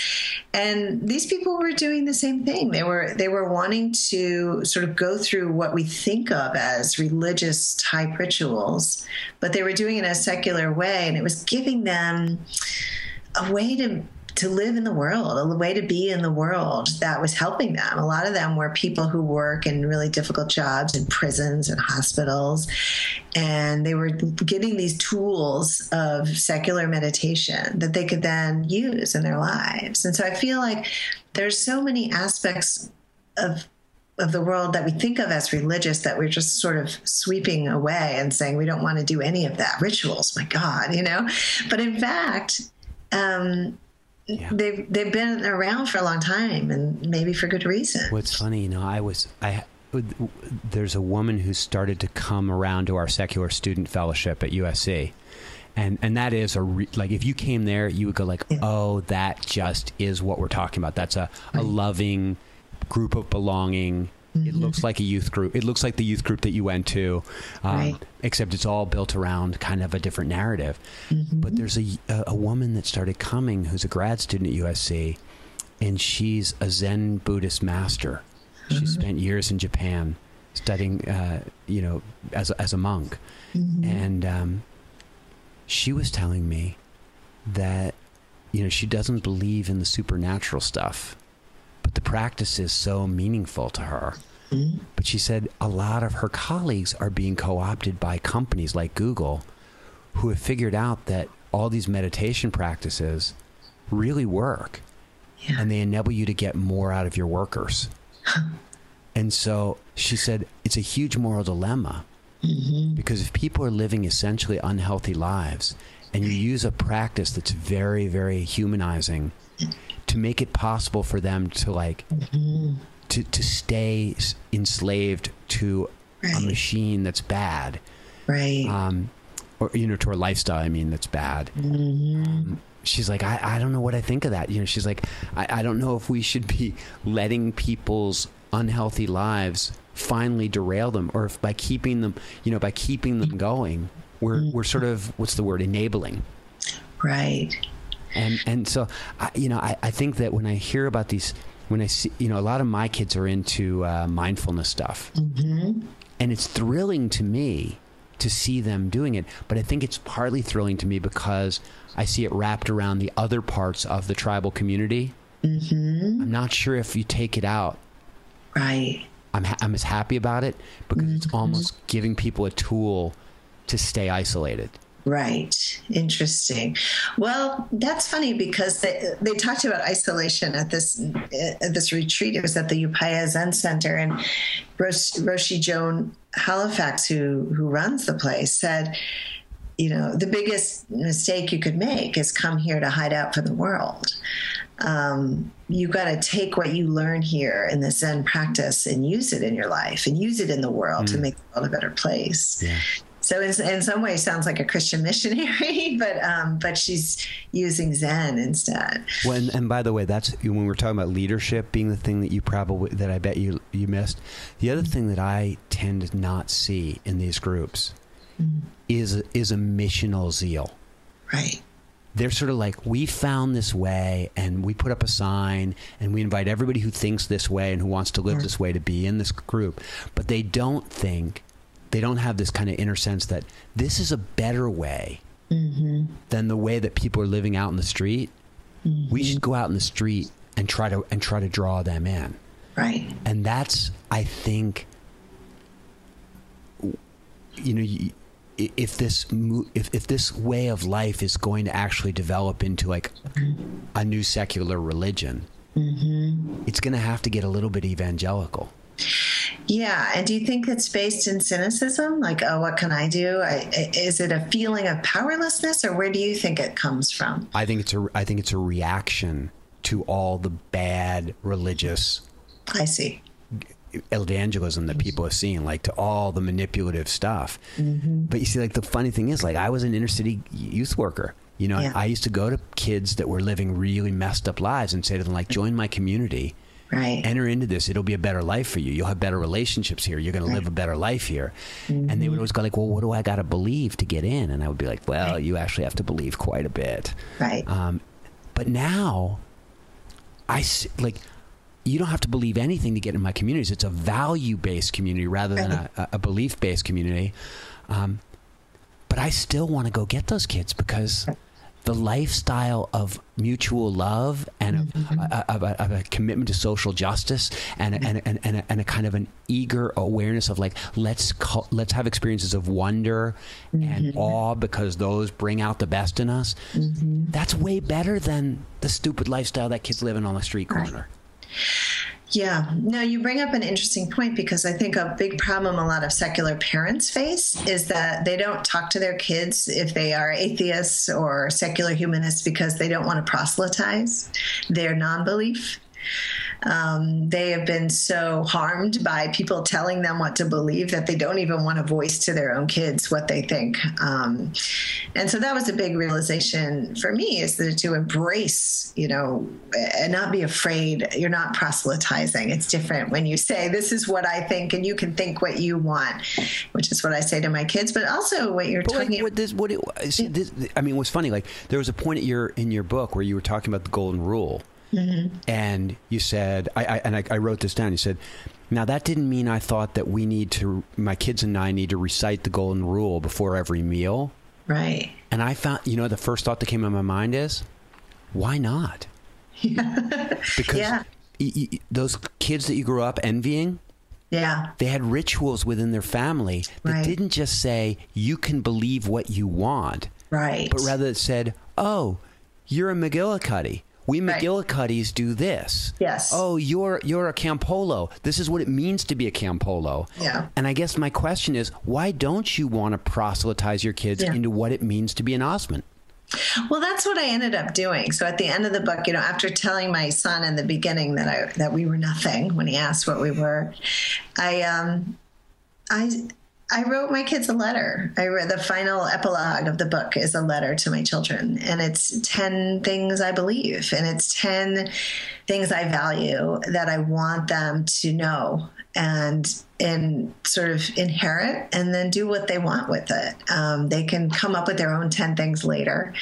And these people were doing the same thing. They were they were wanting to sort of go through what we think of as religious type rituals, but they were doing it in a secular way, and it was giving them a way to to live in the world, a way to be in the world that was helping them. A lot of them were people who work in really difficult jobs in prisons and hospitals, and they were getting these tools of secular meditation that they could then use in their lives. And so I feel like there's so many aspects of of the world that we think of as religious that we're just sort of sweeping away and saying we don't want to do any of that rituals my god you know? But in fact um, Yeah. they've they've been around for a long time and maybe for good reason. What's funny, you know, I was I there's a woman who started to come around to our secular student fellowship at USC. And, and that is a re, like if you came there you would go like oh that just is what we're talking about. That's a, a loving group of belonging it Mm-hmm. looks like a youth group it looks like the youth group that you went to um, Right. except it's all built around kind of a different narrative Mm-hmm. but there's a, a, a woman that started coming who's a grad student at USC and she's a Zen Buddhist master. She spent years in Japan studying, uh, you know, as a, as a monk, and um, she was telling me that you know she doesn't believe in the supernatural stuff, but the practice is so meaningful to her. Mm-hmm. But she said a lot of her colleagues are being co-opted by companies like Google, who have figured out that all these meditation practices really work Yeah. and they enable you to get more out of your workers. and so she said it's a huge moral dilemma mm-hmm. because if people are living essentially unhealthy lives and you use a practice that's very, very humanizing to make it possible for them to like to, to stay enslaved to a machine that's bad. Right. um, or you know to her lifestyle i mean that's bad. Um, she's like I, I don't know what i think of that. You know she's like I, I don't know if we should be letting people's unhealthy lives finally derail them or if by keeping them you know by keeping them going we're we're sort of what's the word enabling. Right. And and so I, you know I, I think that when I hear about these when I see you know a lot of my kids are into uh, mindfulness stuff. Mm-hmm. And it's thrilling to me to see them doing it but I think it's partly thrilling to me because I see it wrapped around the other parts of the tribal community. Mm-hmm. I'm not sure if you take it out. Right. I'm, ha- I'm as happy about it because it's mm-hmm. almost giving people a tool to stay isolated Right. Interesting. Well, that's funny because they, they talked about isolation at this at this retreat. It was at the Upaya Zen Center, and Rosh, Roshi Joan Halifax, who who runs the place, said, you know, the biggest mistake you could make is come here to hide out from the world. Um, you got to take what you learn here in the Zen practice and use it in your life and use it in the world to make the world a better place. yeah So in, in some ways, sounds like a Christian missionary, but um, but she's using Zen instead. Well, and, and by the way, that's when we're talking about leadership being the thing that you probably that I bet you you missed. The other thing that I tend to not see in these groups is is a missional zeal. Right. They're sort of like we found this way, and we put up a sign, and we invite everybody who thinks this way and who wants to live this way to be in this group. But they don't think, they don't have this kind of inner sense that this is a better way mm-hmm. than the way that people are living out in the street. We mm-hmm. should go out in the street and try to and try to draw them in. Right. And that's, I think, you know, if this if if this way of life is going to actually develop into like mm-hmm. a new secular religion, it's going to have to get a little bit evangelical. Yeah. And do you think it's based in cynicism? Like, oh, what can I do? I, is it a feeling of powerlessness, or where do you think it comes from? I think it's a I think it's a reaction to all the bad religious I see. evangelism that people are seeing, like to all the manipulative stuff. Mm-hmm. But you see, like the funny thing is, like I was an inner city youth worker. You know, Yeah. I used to go to kids that were living really messed up lives and say to them, like, join my community, Right. enter into this. It'll be a better life for you. You'll have better relationships here. You're going to live a better life here. And they Mm-hmm. would always go like, well, what do I got to believe to get in? And I would be like, well, you actually have to believe quite a bit. right. Um, but now, I like you don't have to believe anything to get in my communities. It's a value based community rather than a, a belief based community. Um, but I still want to go get those kids because the lifestyle of mutual love and of, mm-hmm. uh, uh, of, a, of a commitment to social justice and a, and, a, and, and, a, and a kind of an eager awareness of like let's call, let's have experiences of wonder and mm-hmm. awe because those bring out the best in us. Mm-hmm. That's way better than the stupid lifestyle that kids living on the street corner. Yeah, no, you bring up an interesting point because I think a big problem a lot of secular parents face is that they don't talk to their kids if they are atheists or secular humanists because they don't want to proselytize their non belief. Um, they have been so harmed by people telling them what to believe that they don't even want to voice to their own kids what they think. Um, and so that was a big realization for me is that to embrace, you know, and not be afraid. You're not proselytizing. It's different when you say, This is what I think, and you can think what you want, which is what I say to my kids, but also what you're But talking like, what this, what it, see, this, I mean, what's funny? Like, there was a point at your in your book where you were talking about the golden rule, Mm-hmm. and you said, I, I and I, I wrote this down. You said, "Now that didn't mean I thought that we need to, my kids and I need to recite the golden rule before every meal." Right. And I found, you know, the first thought that came in my mind is, why not? because Yeah. y- y- those kids that you grew up envying, Yeah. they had rituals within their family that Right. didn't just say you can believe what you want, Right. but rather it said, "Oh, you're a McGillicuddy. We Right. McGillicuddies do this. Yes. Oh, you're you're a Campolo. This is what it means to be a Campolo. Yeah. And I guess my question is, why don't you want to proselytize your kids Yeah. into what it means to be an Ozment? Well, that's what I ended up doing. So at the end of the book, you know, after telling my son in the beginning that I that we were nothing when he asked what we were, I um, I I wrote my kids a letter. I read the final epilogue of the book is a letter to my children, and it's ten things I believe, and it's ten things I value that I want them to know and and sort of inherit and then do what they want with it. Um, they can come up with their own 10 things later.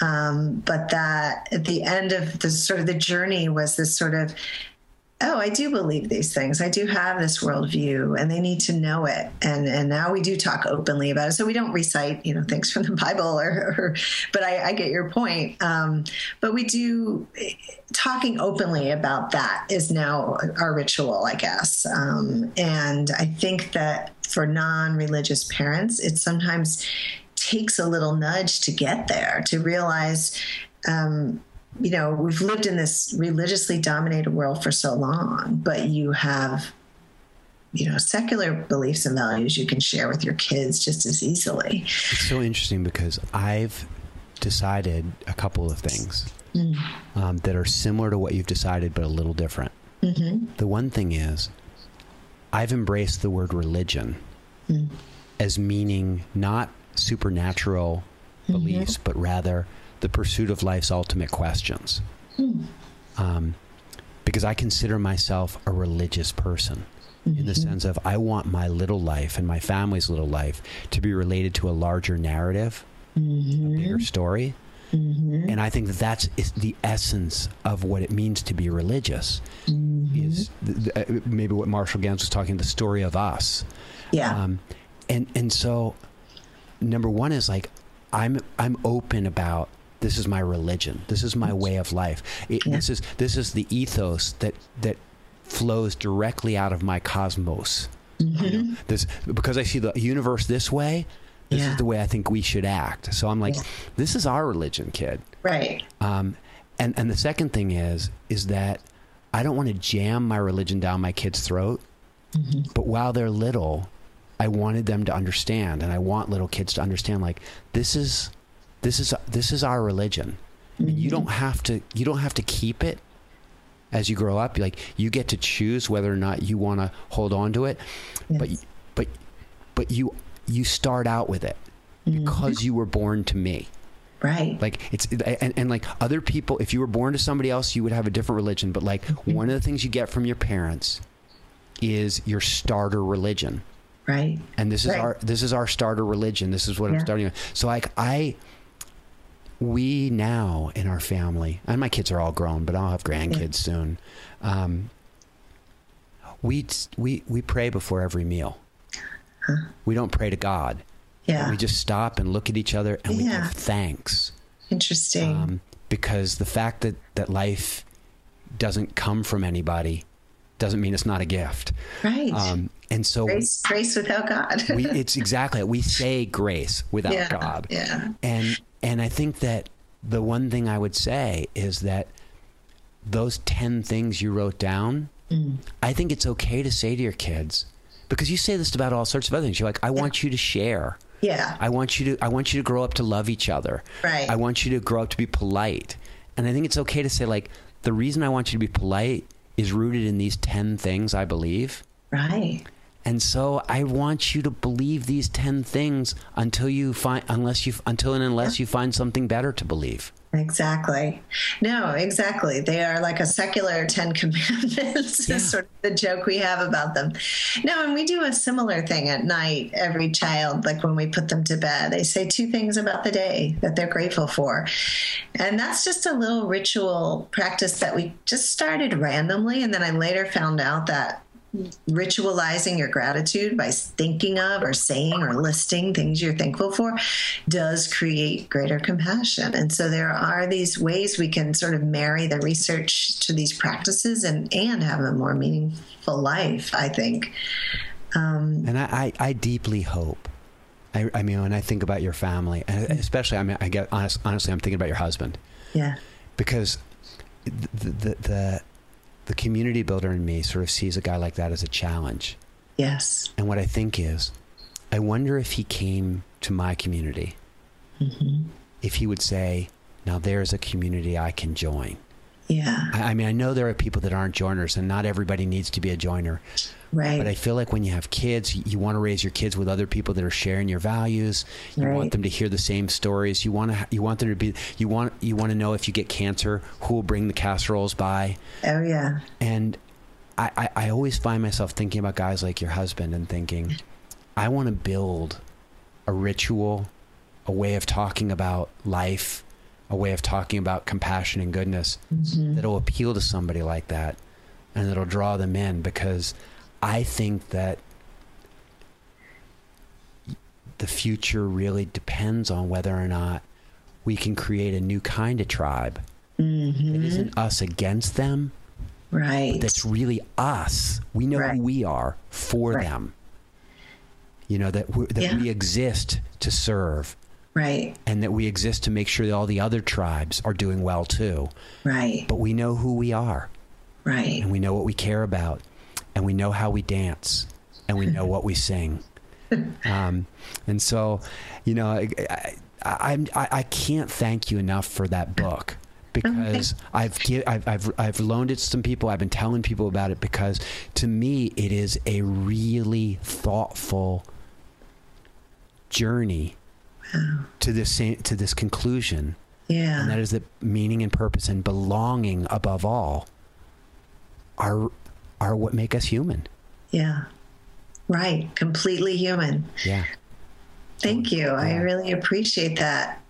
Um, but that at the end of the sort of the journey was this sort of, oh, I do believe these things. I do have this worldview and they need to know it. And and now we do talk openly about it. So we don't recite, you know, things from the Bible or, or but I, I get your point. Um, but we do talking openly about that is now our ritual, I guess. Um, and I think that for non-religious parents, it sometimes takes a little nudge to get there to realize um, you know we've lived in this religiously dominated world for so long but you have you know secular beliefs and values you can share with your kids just as easily. It's so interesting because I've decided a couple of things mm-hmm. um, that are similar to what you've decided, but a little different. Mm-hmm. The one thing is, I've embraced the word religion mm. as meaning not supernatural mm-hmm. beliefs, but rather the pursuit of life's ultimate questions. Um, because I consider myself a religious person in the sense of I want my little life and my family's little life to be related to a larger narrative, a bigger story. And I think that that's is the essence of what it means to be religious. Is th- th- uh, maybe what Marshall Ganz was talking, the story of us. yeah Um, and and so, number one is like, I'm I'm open about this is my religion. This is my way of life. It, This is this is the ethos that that flows directly out of my cosmos. You know, this because I see the universe this way. This Yeah. is the way I think we should act. So I'm like, Yeah. this is our religion, kid. right Um, and and the second thing is is that I don't want to jam my religion down my kid's throat. But while they're little, I wanted them to understand, and I want little kids to understand. Like this is this is this is our religion. And you mm-hmm. don't have to you don't have to keep it as you grow up. Like you get to choose whether or not you want to hold on to it. But Yes. but but you you start out with it mm-hmm. because you were born to me. right Like it's and, and like other people, if you were born to somebody else, you would have a different religion. But like mm-hmm. one of the things you get from your parents is your starter religion, right and this is Right. our this is our starter religion. This is what I'm starting. with. So like I, we now in our family, and my kids are all grown, but I'll have grandkids soon. Um, we we we pray before every meal. We don't pray to God. yeah We just stop and look at each other and we Yeah. give thanks interesting um, because the fact that that life doesn't come from anybody doesn't mean it's not a gift. right Um, and so grace grace without god we, it's exactly we say grace without yeah God, yeah and and I think that the one thing I would say is that those ten things you wrote down, Mm. I think it's okay to say to your kids because you say this about all sorts of other things. You're like, I want you to share. yeah I want you to I want you to grow up to love each other. Right. I want you to grow up to be polite. And I think it's okay to say like the reason I want you to be polite is rooted in these 10 things I believe. Right. And so I want you to believe these 10 things until you find unless you until and unless you find something better to believe. Exactly. No, exactly. They are like a secular Ten Commandments, Yeah. is sort of the joke we have about them. No, and we do a similar thing at night. Every child, like when we put them to bed, they say two things about the day that they're grateful for. And that's just a little ritual practice that we just started randomly. And then I later found out that ritualizing your gratitude by thinking of or saying or listing things you're thankful for does create greater compassion. And so there are these ways we can sort of marry the research to these practices and, and have a more meaningful life, I think. Um, And I, I, I deeply hope. I, I mean, when I think about your family, and especially, I mean, I get honest, honestly, I'm thinking about your husband yeah. because the, the the the community builder in me sort of sees a guy like that as a challenge. Yes. And what I think is, I wonder if he came to my community, mm-hmm. if he would say, "Now there's a community I can join." Yeah. I, I mean, I know there are people that aren't joiners, and not everybody needs to be a joiner. Right. But I feel like when you have kids, you, you want to raise your kids with other people that are sharing your values. You Right. want them to hear the same stories. You want to. You want them to be. You want. You want to know if you get cancer, who will bring the casseroles by. oh, yeah. And I, I, I always find myself thinking about guys like your husband and thinking, I want to build a ritual, a way of talking about life, a way of talking about compassion and goodness mm-hmm. that'll appeal to somebody like that and that'll draw them in because I think that the future really depends on whether or not we can create a new kind of tribe It mm-hmm. isn't us against them, Right. that's really us. We know Right. who we are for Right. them. You know that we, that Yeah. we exist to serve, right. and that we exist to make sure that all the other tribes are doing well too. Right. But we know who we are, Right. and we know what we care about, and we know how we dance, and we know what we sing. Um, and so, you know, I, I, I, I can't thank you enough for that book because I've, gi- I've I've I've loaned it to some people. I've been telling people about it because to me it is a really thoughtful journey to this same, to this conclusion, Yeah. and that is that meaning and purpose and belonging above all are are what make us human. yeah. Right. Completely human. Yeah. Thank you. I really appreciate that.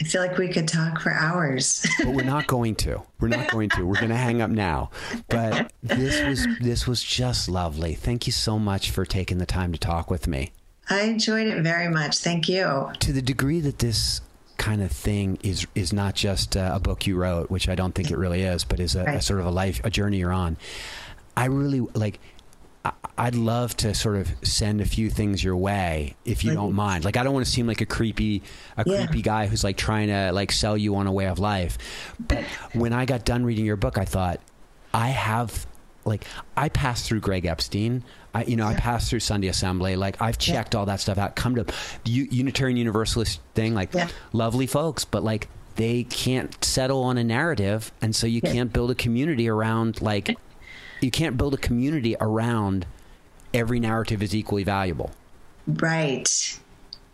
I feel like we could talk for hours. but we're not going to. We're not going to. We're going to hang up now. But this was this was just lovely. Thank you so much for taking the time to talk with me. I enjoyed it very much. Thank you. To the degree that this kind of thing is is not just a book you wrote, which I don't think it really is, but is a, a sort of a life a journey you're on. I really like. I- I'd love to sort of send a few things your way if you don't mind. Like I don't want to seem like a creepy a Yeah. creepy guy who's like trying to like sell you on a way of life. But when I got done reading your book, I thought I have like I passed through Greg Epstein. I you know I passed through Sunday Assembly. Like I've checked all that stuff out. Come to the U- Unitarian Universalist thing. Like Yeah. lovely folks, but like they can't settle on a narrative, and so you Yeah. can't build a community around like you can't build a community around every narrative is equally valuable. Right.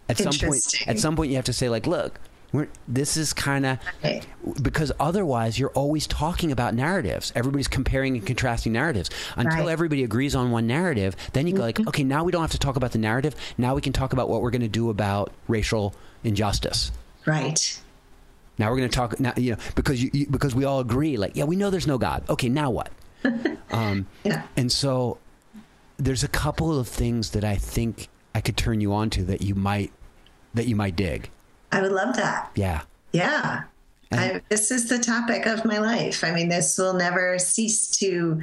At some point, at some point, you have to say like, look. We're, this is kind of Right. because otherwise you're always talking about narratives. Everybody's comparing and contrasting narratives until Right. Mm-hmm. everybody agrees on one narrative. Then you go like, okay, now we don't have to talk about the narrative. Now we can talk about what we're going to do about racial injustice. Right. Now we're going to talk now, you know, because you, you because we all agree like, yeah, we know there's no God. Okay, now what? um, Yeah. and so there's a couple of things that I think I could turn you on to that you might that you might dig. I would love that. Yeah. Yeah. I, this is the topic of my life. I mean, this will never cease to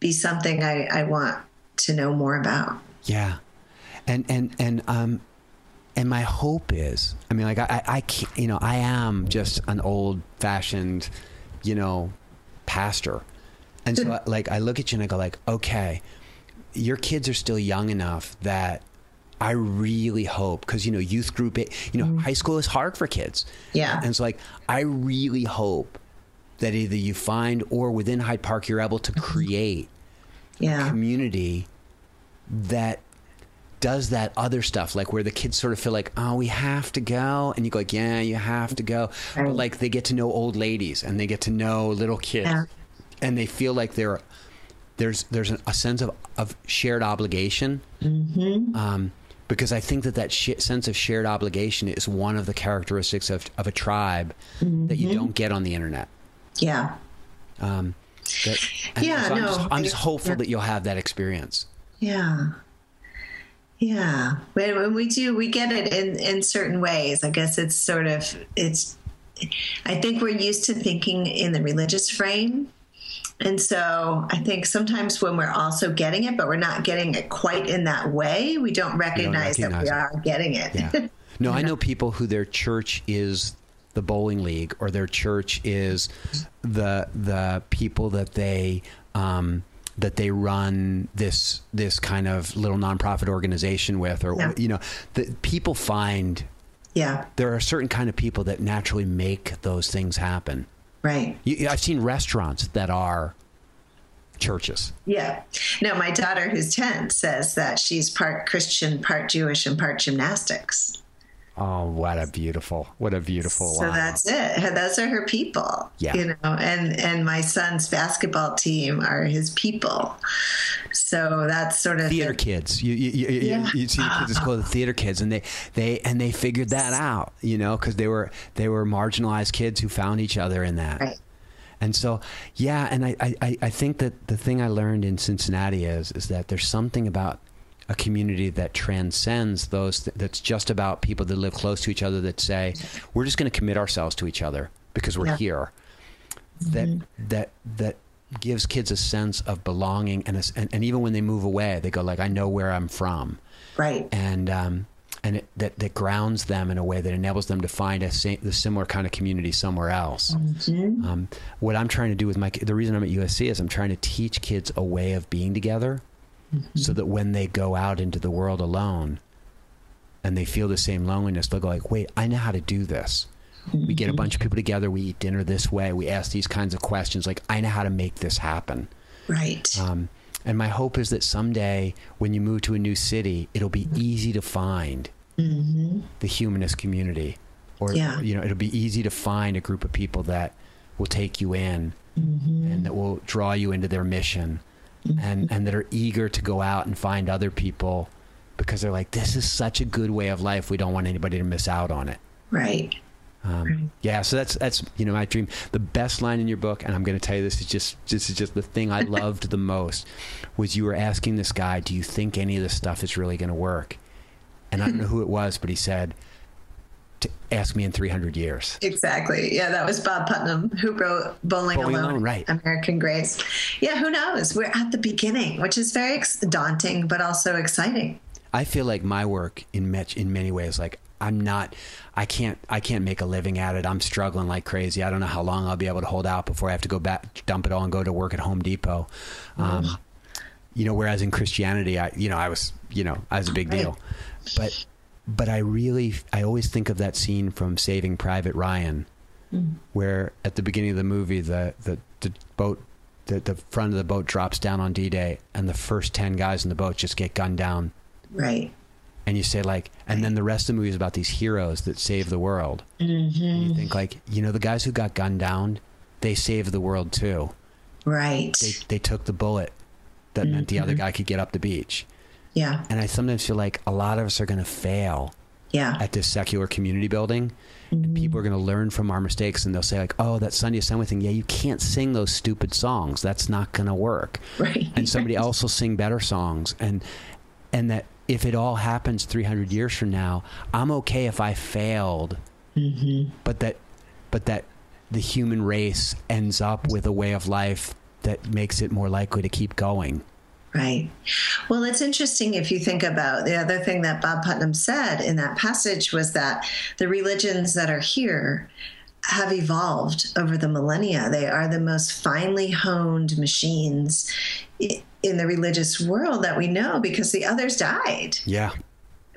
be something I, I want to know more about. Yeah, and and and um, and my hope is, I mean, like I I can't, you know, I am just an old fashioned, you know, pastor, and so like I look at you and I go like, okay, your kids are still young enough that I really hope because you know youth group, it, you know, mm-hmm. high school is hard for kids. Yeah. and so like I really hope that either you find or within Hyde Park you're able to mm-hmm. create Yeah. community that does that other stuff like where the kids sort of feel like oh we have to go and you go like yeah you have to go but like they get to know old ladies and they get to know little kids Yeah. And they feel like they're there's there's a sense of, of shared obligation Mm-hmm. um, because I think that that sh- sense of shared obligation is one of the characteristics of, of a tribe that Mm-hmm. you don't get on the internet. Yeah. Um, that, Yeah, so I'm, no, just, I'm just hopeful that you'll have that experience. Yeah. Yeah. When, when we do, we get it in, in certain ways. I guess it's sort of, it's, I think we're used to thinking in the religious frame. And so I think sometimes when we're also getting it, but we're not getting it quite in that way, we don't recognize, that recognize we it. are getting it. Yeah. No, I know people who their church is the bowling league, or their church is the the people that they um, that they run this this kind of little nonprofit organization with, or Yeah. you know, that people find yeah. there are certain kind of people that naturally make those things happen. Right. You, I've seen restaurants that are churches. Yeah. No, my daughter, who's 10, says that she's part Christian, part Jewish, and part gymnastics. Oh, what a beautiful, what a beautiful. So uh, that's it. Those are her people. Yeah. You know, and and my son's basketball team are his people. So that's sort of theater the- kids. You you, you, Yeah. you, you see the kids it's called the theater kids, and they they and they figured that out, you know, because they were they were marginalized kids who found each other in that. Right. And so, yeah, and I, I, I think that the thing I learned in Cincinnati is is that there's something about a community that transcends those th- that's just about people that live close to each other that say we're just going to commit ourselves to each other because we're Yeah. here that that that gives kids a sense of belonging and, a and and even when they move away they go like I know where I'm from Right. and um, and it, that that grounds them in a way that enables them to find a sa- the similar kind of community somewhere else. Um, what I'm trying to do with my the reason I'm at USC is I'm trying to teach kids a way of being together, Mm-hmm. so that when they go out into the world alone, and they feel the same loneliness, they'll go like, "Wait, I know how to do this." We get a mm-hmm. bunch of people together. We eat dinner this way. We ask these kinds of questions. Like, I know how to make this happen. Right. Um, and my hope is that someday, when you move to a new city, it'll be mm-hmm. easy to find the humanist community, or Yeah. you know, it'll be easy to find a group of people that will take you in and that will draw you into their mission, and and that are eager to go out and find other people because they're like, this is such a good way of life. We don't want anybody to miss out on it. right. Um, yeah, so that's that's you know my dream. The best line in your book, and I'm going to tell you this is just this is just the thing I loved the most, was you were asking this guy, "Do you think any of this stuff is really going to work?" And I don't know who it was, but he said, to "Ask me in 300 years." Exactly. Yeah, that was Bob Putnam who wrote Bowling, Bowling Alone, Alone, right. American Grace. Yeah, who knows? We're at the beginning, which is very ex- daunting, but also exciting. I feel like my work in much in many ways, like I'm not, I can't, I can't make a living at it. I'm struggling like crazy. I don't know how long I'll be able to hold out before I have to go back, dump it all, and go to work at Home Depot. Um, you know, whereas in Christianity, I, you know, I was, you know, I was a big Right. deal, but, but I really, I always think of that scene from Saving Private Ryan, where at the beginning of the movie, the the, the boat. The, the front of the boat drops down on D-Day, and the first ten guys in the boat just get gunned down Right. and you say like and then the rest of the movie is about these heroes that save the world mm-hmm. you think like you know the guys who got gunned down they saved the world too Right. they, they took the bullet that meant the other guy could get up the beach yeah. and i sometimes feel like a lot of us are going to fail Yeah. at this secular community building and people are going to learn from our mistakes and they'll say like oh that sunday assembly thing yeah you can't sing those stupid songs that's not going to work Right. and somebody else will sing better songs and and that if it all happens 300 years from now i'm okay if i failed Mm-hmm. but that but that the human race ends up with a way of life that makes it more likely to keep going Right. Well, it's interesting if you think about the other thing that Bob Putnam said in that passage was that the religions that are here have evolved over the millennia. They are the most finely honed machines in the religious world that we know because the others died. yeah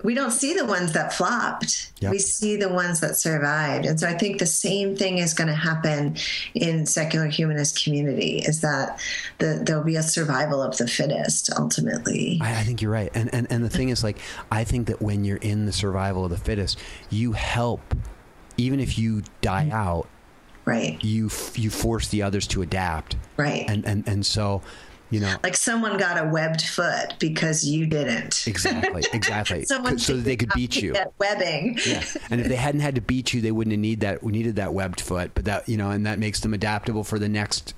we don't see the ones that flopped. Yep. We see the ones that survived. And so I think the same thing is going to happen in secular humanist community is that the, there'll be a survival of the fittest ultimately. I, I think you're right. And, and and the thing is like I think that when you're in the survival of the fittest, you help even if you die mm-hmm. out, right. you you force the others to adapt. Right. And and and so, you know, like someone got a webbed foot because you didn't. exactly, exactly. Someone so that they could beat you. Webbing. Yeah. And if they hadn't had to beat you, they wouldn't have need that we needed that webbed foot. But that you know, and that makes them adaptable for the next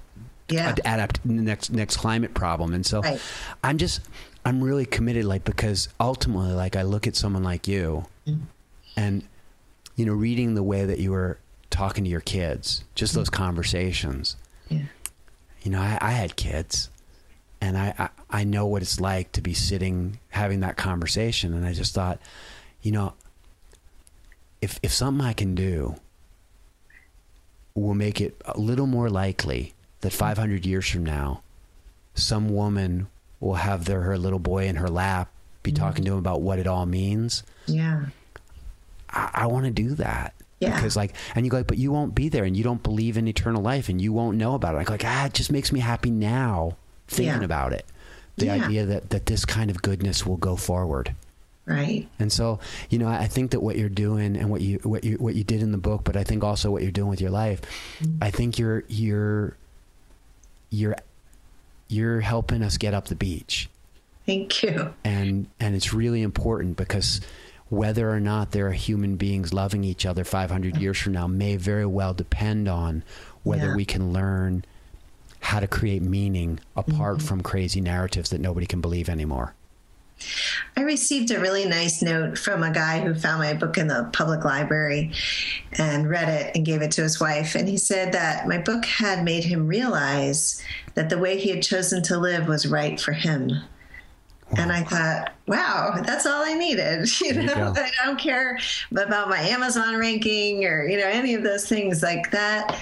Yeah. ad- adapt next next climate problem. And so Right. I'm just I'm really committed like because ultimately like I look at someone like you Mm-hmm. and you know reading the way that you were talking to your kids, just those conversations. Yeah. You know, I, I had kids and I, I I know what it's like to be sitting having that conversation and I just thought, you know, if if something I can do will make it a little more likely that 500 years from now, some woman will have their her little boy in her lap, be talking to him about what it all means. Yeah. I, I want to do that. Yeah. Because like, and you go, like, but you won't be there, and you don't believe in eternal life, and you won't know about it. I go, like, ah, it just makes me happy now thinking Yeah. about it. The Yeah. idea that that this kind of goodness will go forward. Right. And so, you know, I think that what you're doing and what you what you what you did in the book, but I think also what you're doing with your life, mm-hmm. I think you're you're you're you're helping us get up the beach. Thank you. And and it's really important because whether or not there are human beings loving each other 500 years from now may very well depend on whether Yeah. we can learn how to create meaning apart mm-hmm. from crazy narratives that nobody can believe anymore. I received a really nice note from a guy who found my book in the public library and read it and gave it to his wife. And he said that my book had made him realize that the way he had chosen to live was right for him. And I thought, wow, that's all I needed. You you know, go. I don't care about my Amazon ranking or, you know, any of those things like that.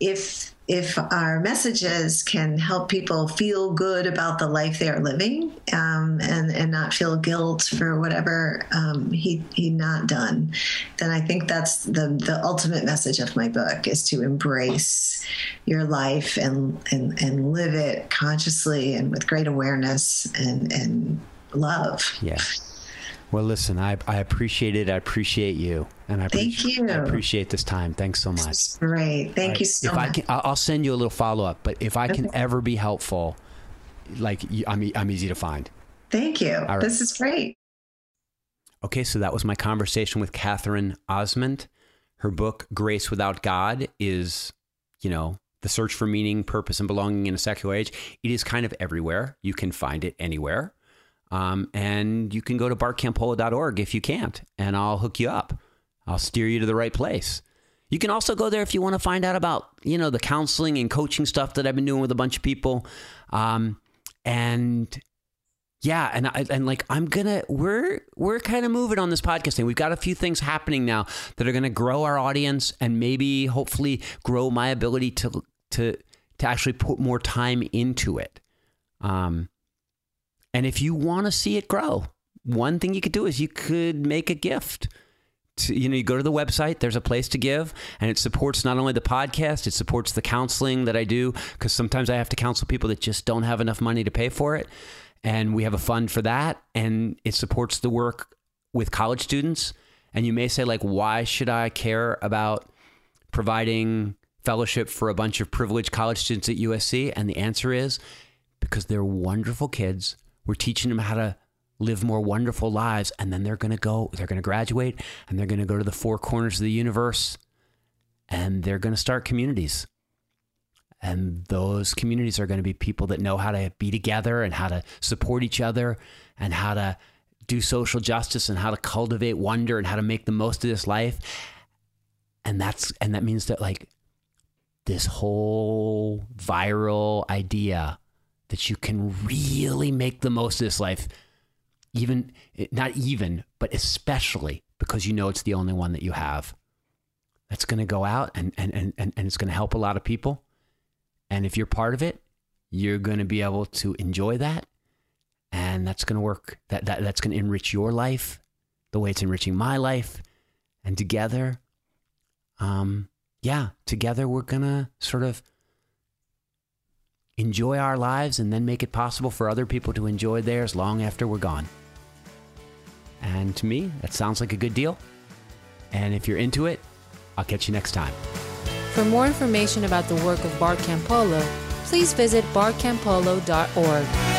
If if our messages can help people feel good about the life they are living um, and and not feel guilt for whatever um, he he not done, then I think that's the the ultimate message of my book is to embrace your life and and and live it consciously and with great awareness and and love. Yeah. Well, listen, I, I appreciate it. I appreciate you, and I Thank appreciate, you. I appreciate this time. Thanks so much. Great, thank you so if I much. can, I- I'll send you a little follow up. But if I can ever be helpful, like I'm, I'm easy to find. Thank you. right. This is great. Okay, so that was my conversation with Katherine Ozment. Her book, Grace Without God, is, you know, the search for meaning, purpose, and belonging in a secular age. It is kind of everywhere. You can find it anywhere. Um, and you can go to bartcampolo.org if you can't, and I'll hook you up. I'll steer you to the right place. You can also go there if you want to find out about, you know, the counseling and coaching stuff that I've been doing with a bunch of people. Um, and yeah, and I, and like I'm gonna we're we're kind of moving on this podcast thing. We've got a few things happening now that are gonna grow our audience and maybe hopefully grow my ability to to to actually put more time into it. Um, and if you want to see it grow, one thing you could do is you could make a gift. To, you know, you go to the website, there's a place to give, and it supports not only the podcast, it supports the counseling that I do, because sometimes I have to counsel people that just don't have enough money to pay for it. And we have a fund for that, and it supports the work with college students. And you may say, like, why should I care about providing fellowship for a bunch of privileged college students at USC? And the answer is because they're wonderful kids. We're teaching them how to live more wonderful lives. And then they're going to go, they're going to graduate and they're going to go to the four corners of the universe and they're going to start communities. And those communities are going to be people that know how to be together and how to support each other and how to do social justice and how to cultivate wonder and how to make the most of this life. And that's and that means that like this whole viral idea that you can really make the most of this life even not even but especially because you know it's the only one that you have. That's going to go out and and and and and it's going to help a lot of people. And if you're part of it you're going to be able to enjoy that. And that's going to work. That, that that's going to enrich your life the way it's enriching my life. And together, um, yeah, together we're going to sort of enjoy our lives and then make it possible for other people to enjoy theirs long after we're gone. And to me, that sounds like a good deal. And if you're into it, I'll catch you next time. For more information about the work of Bart Campolo, please visit bartcampolo.org.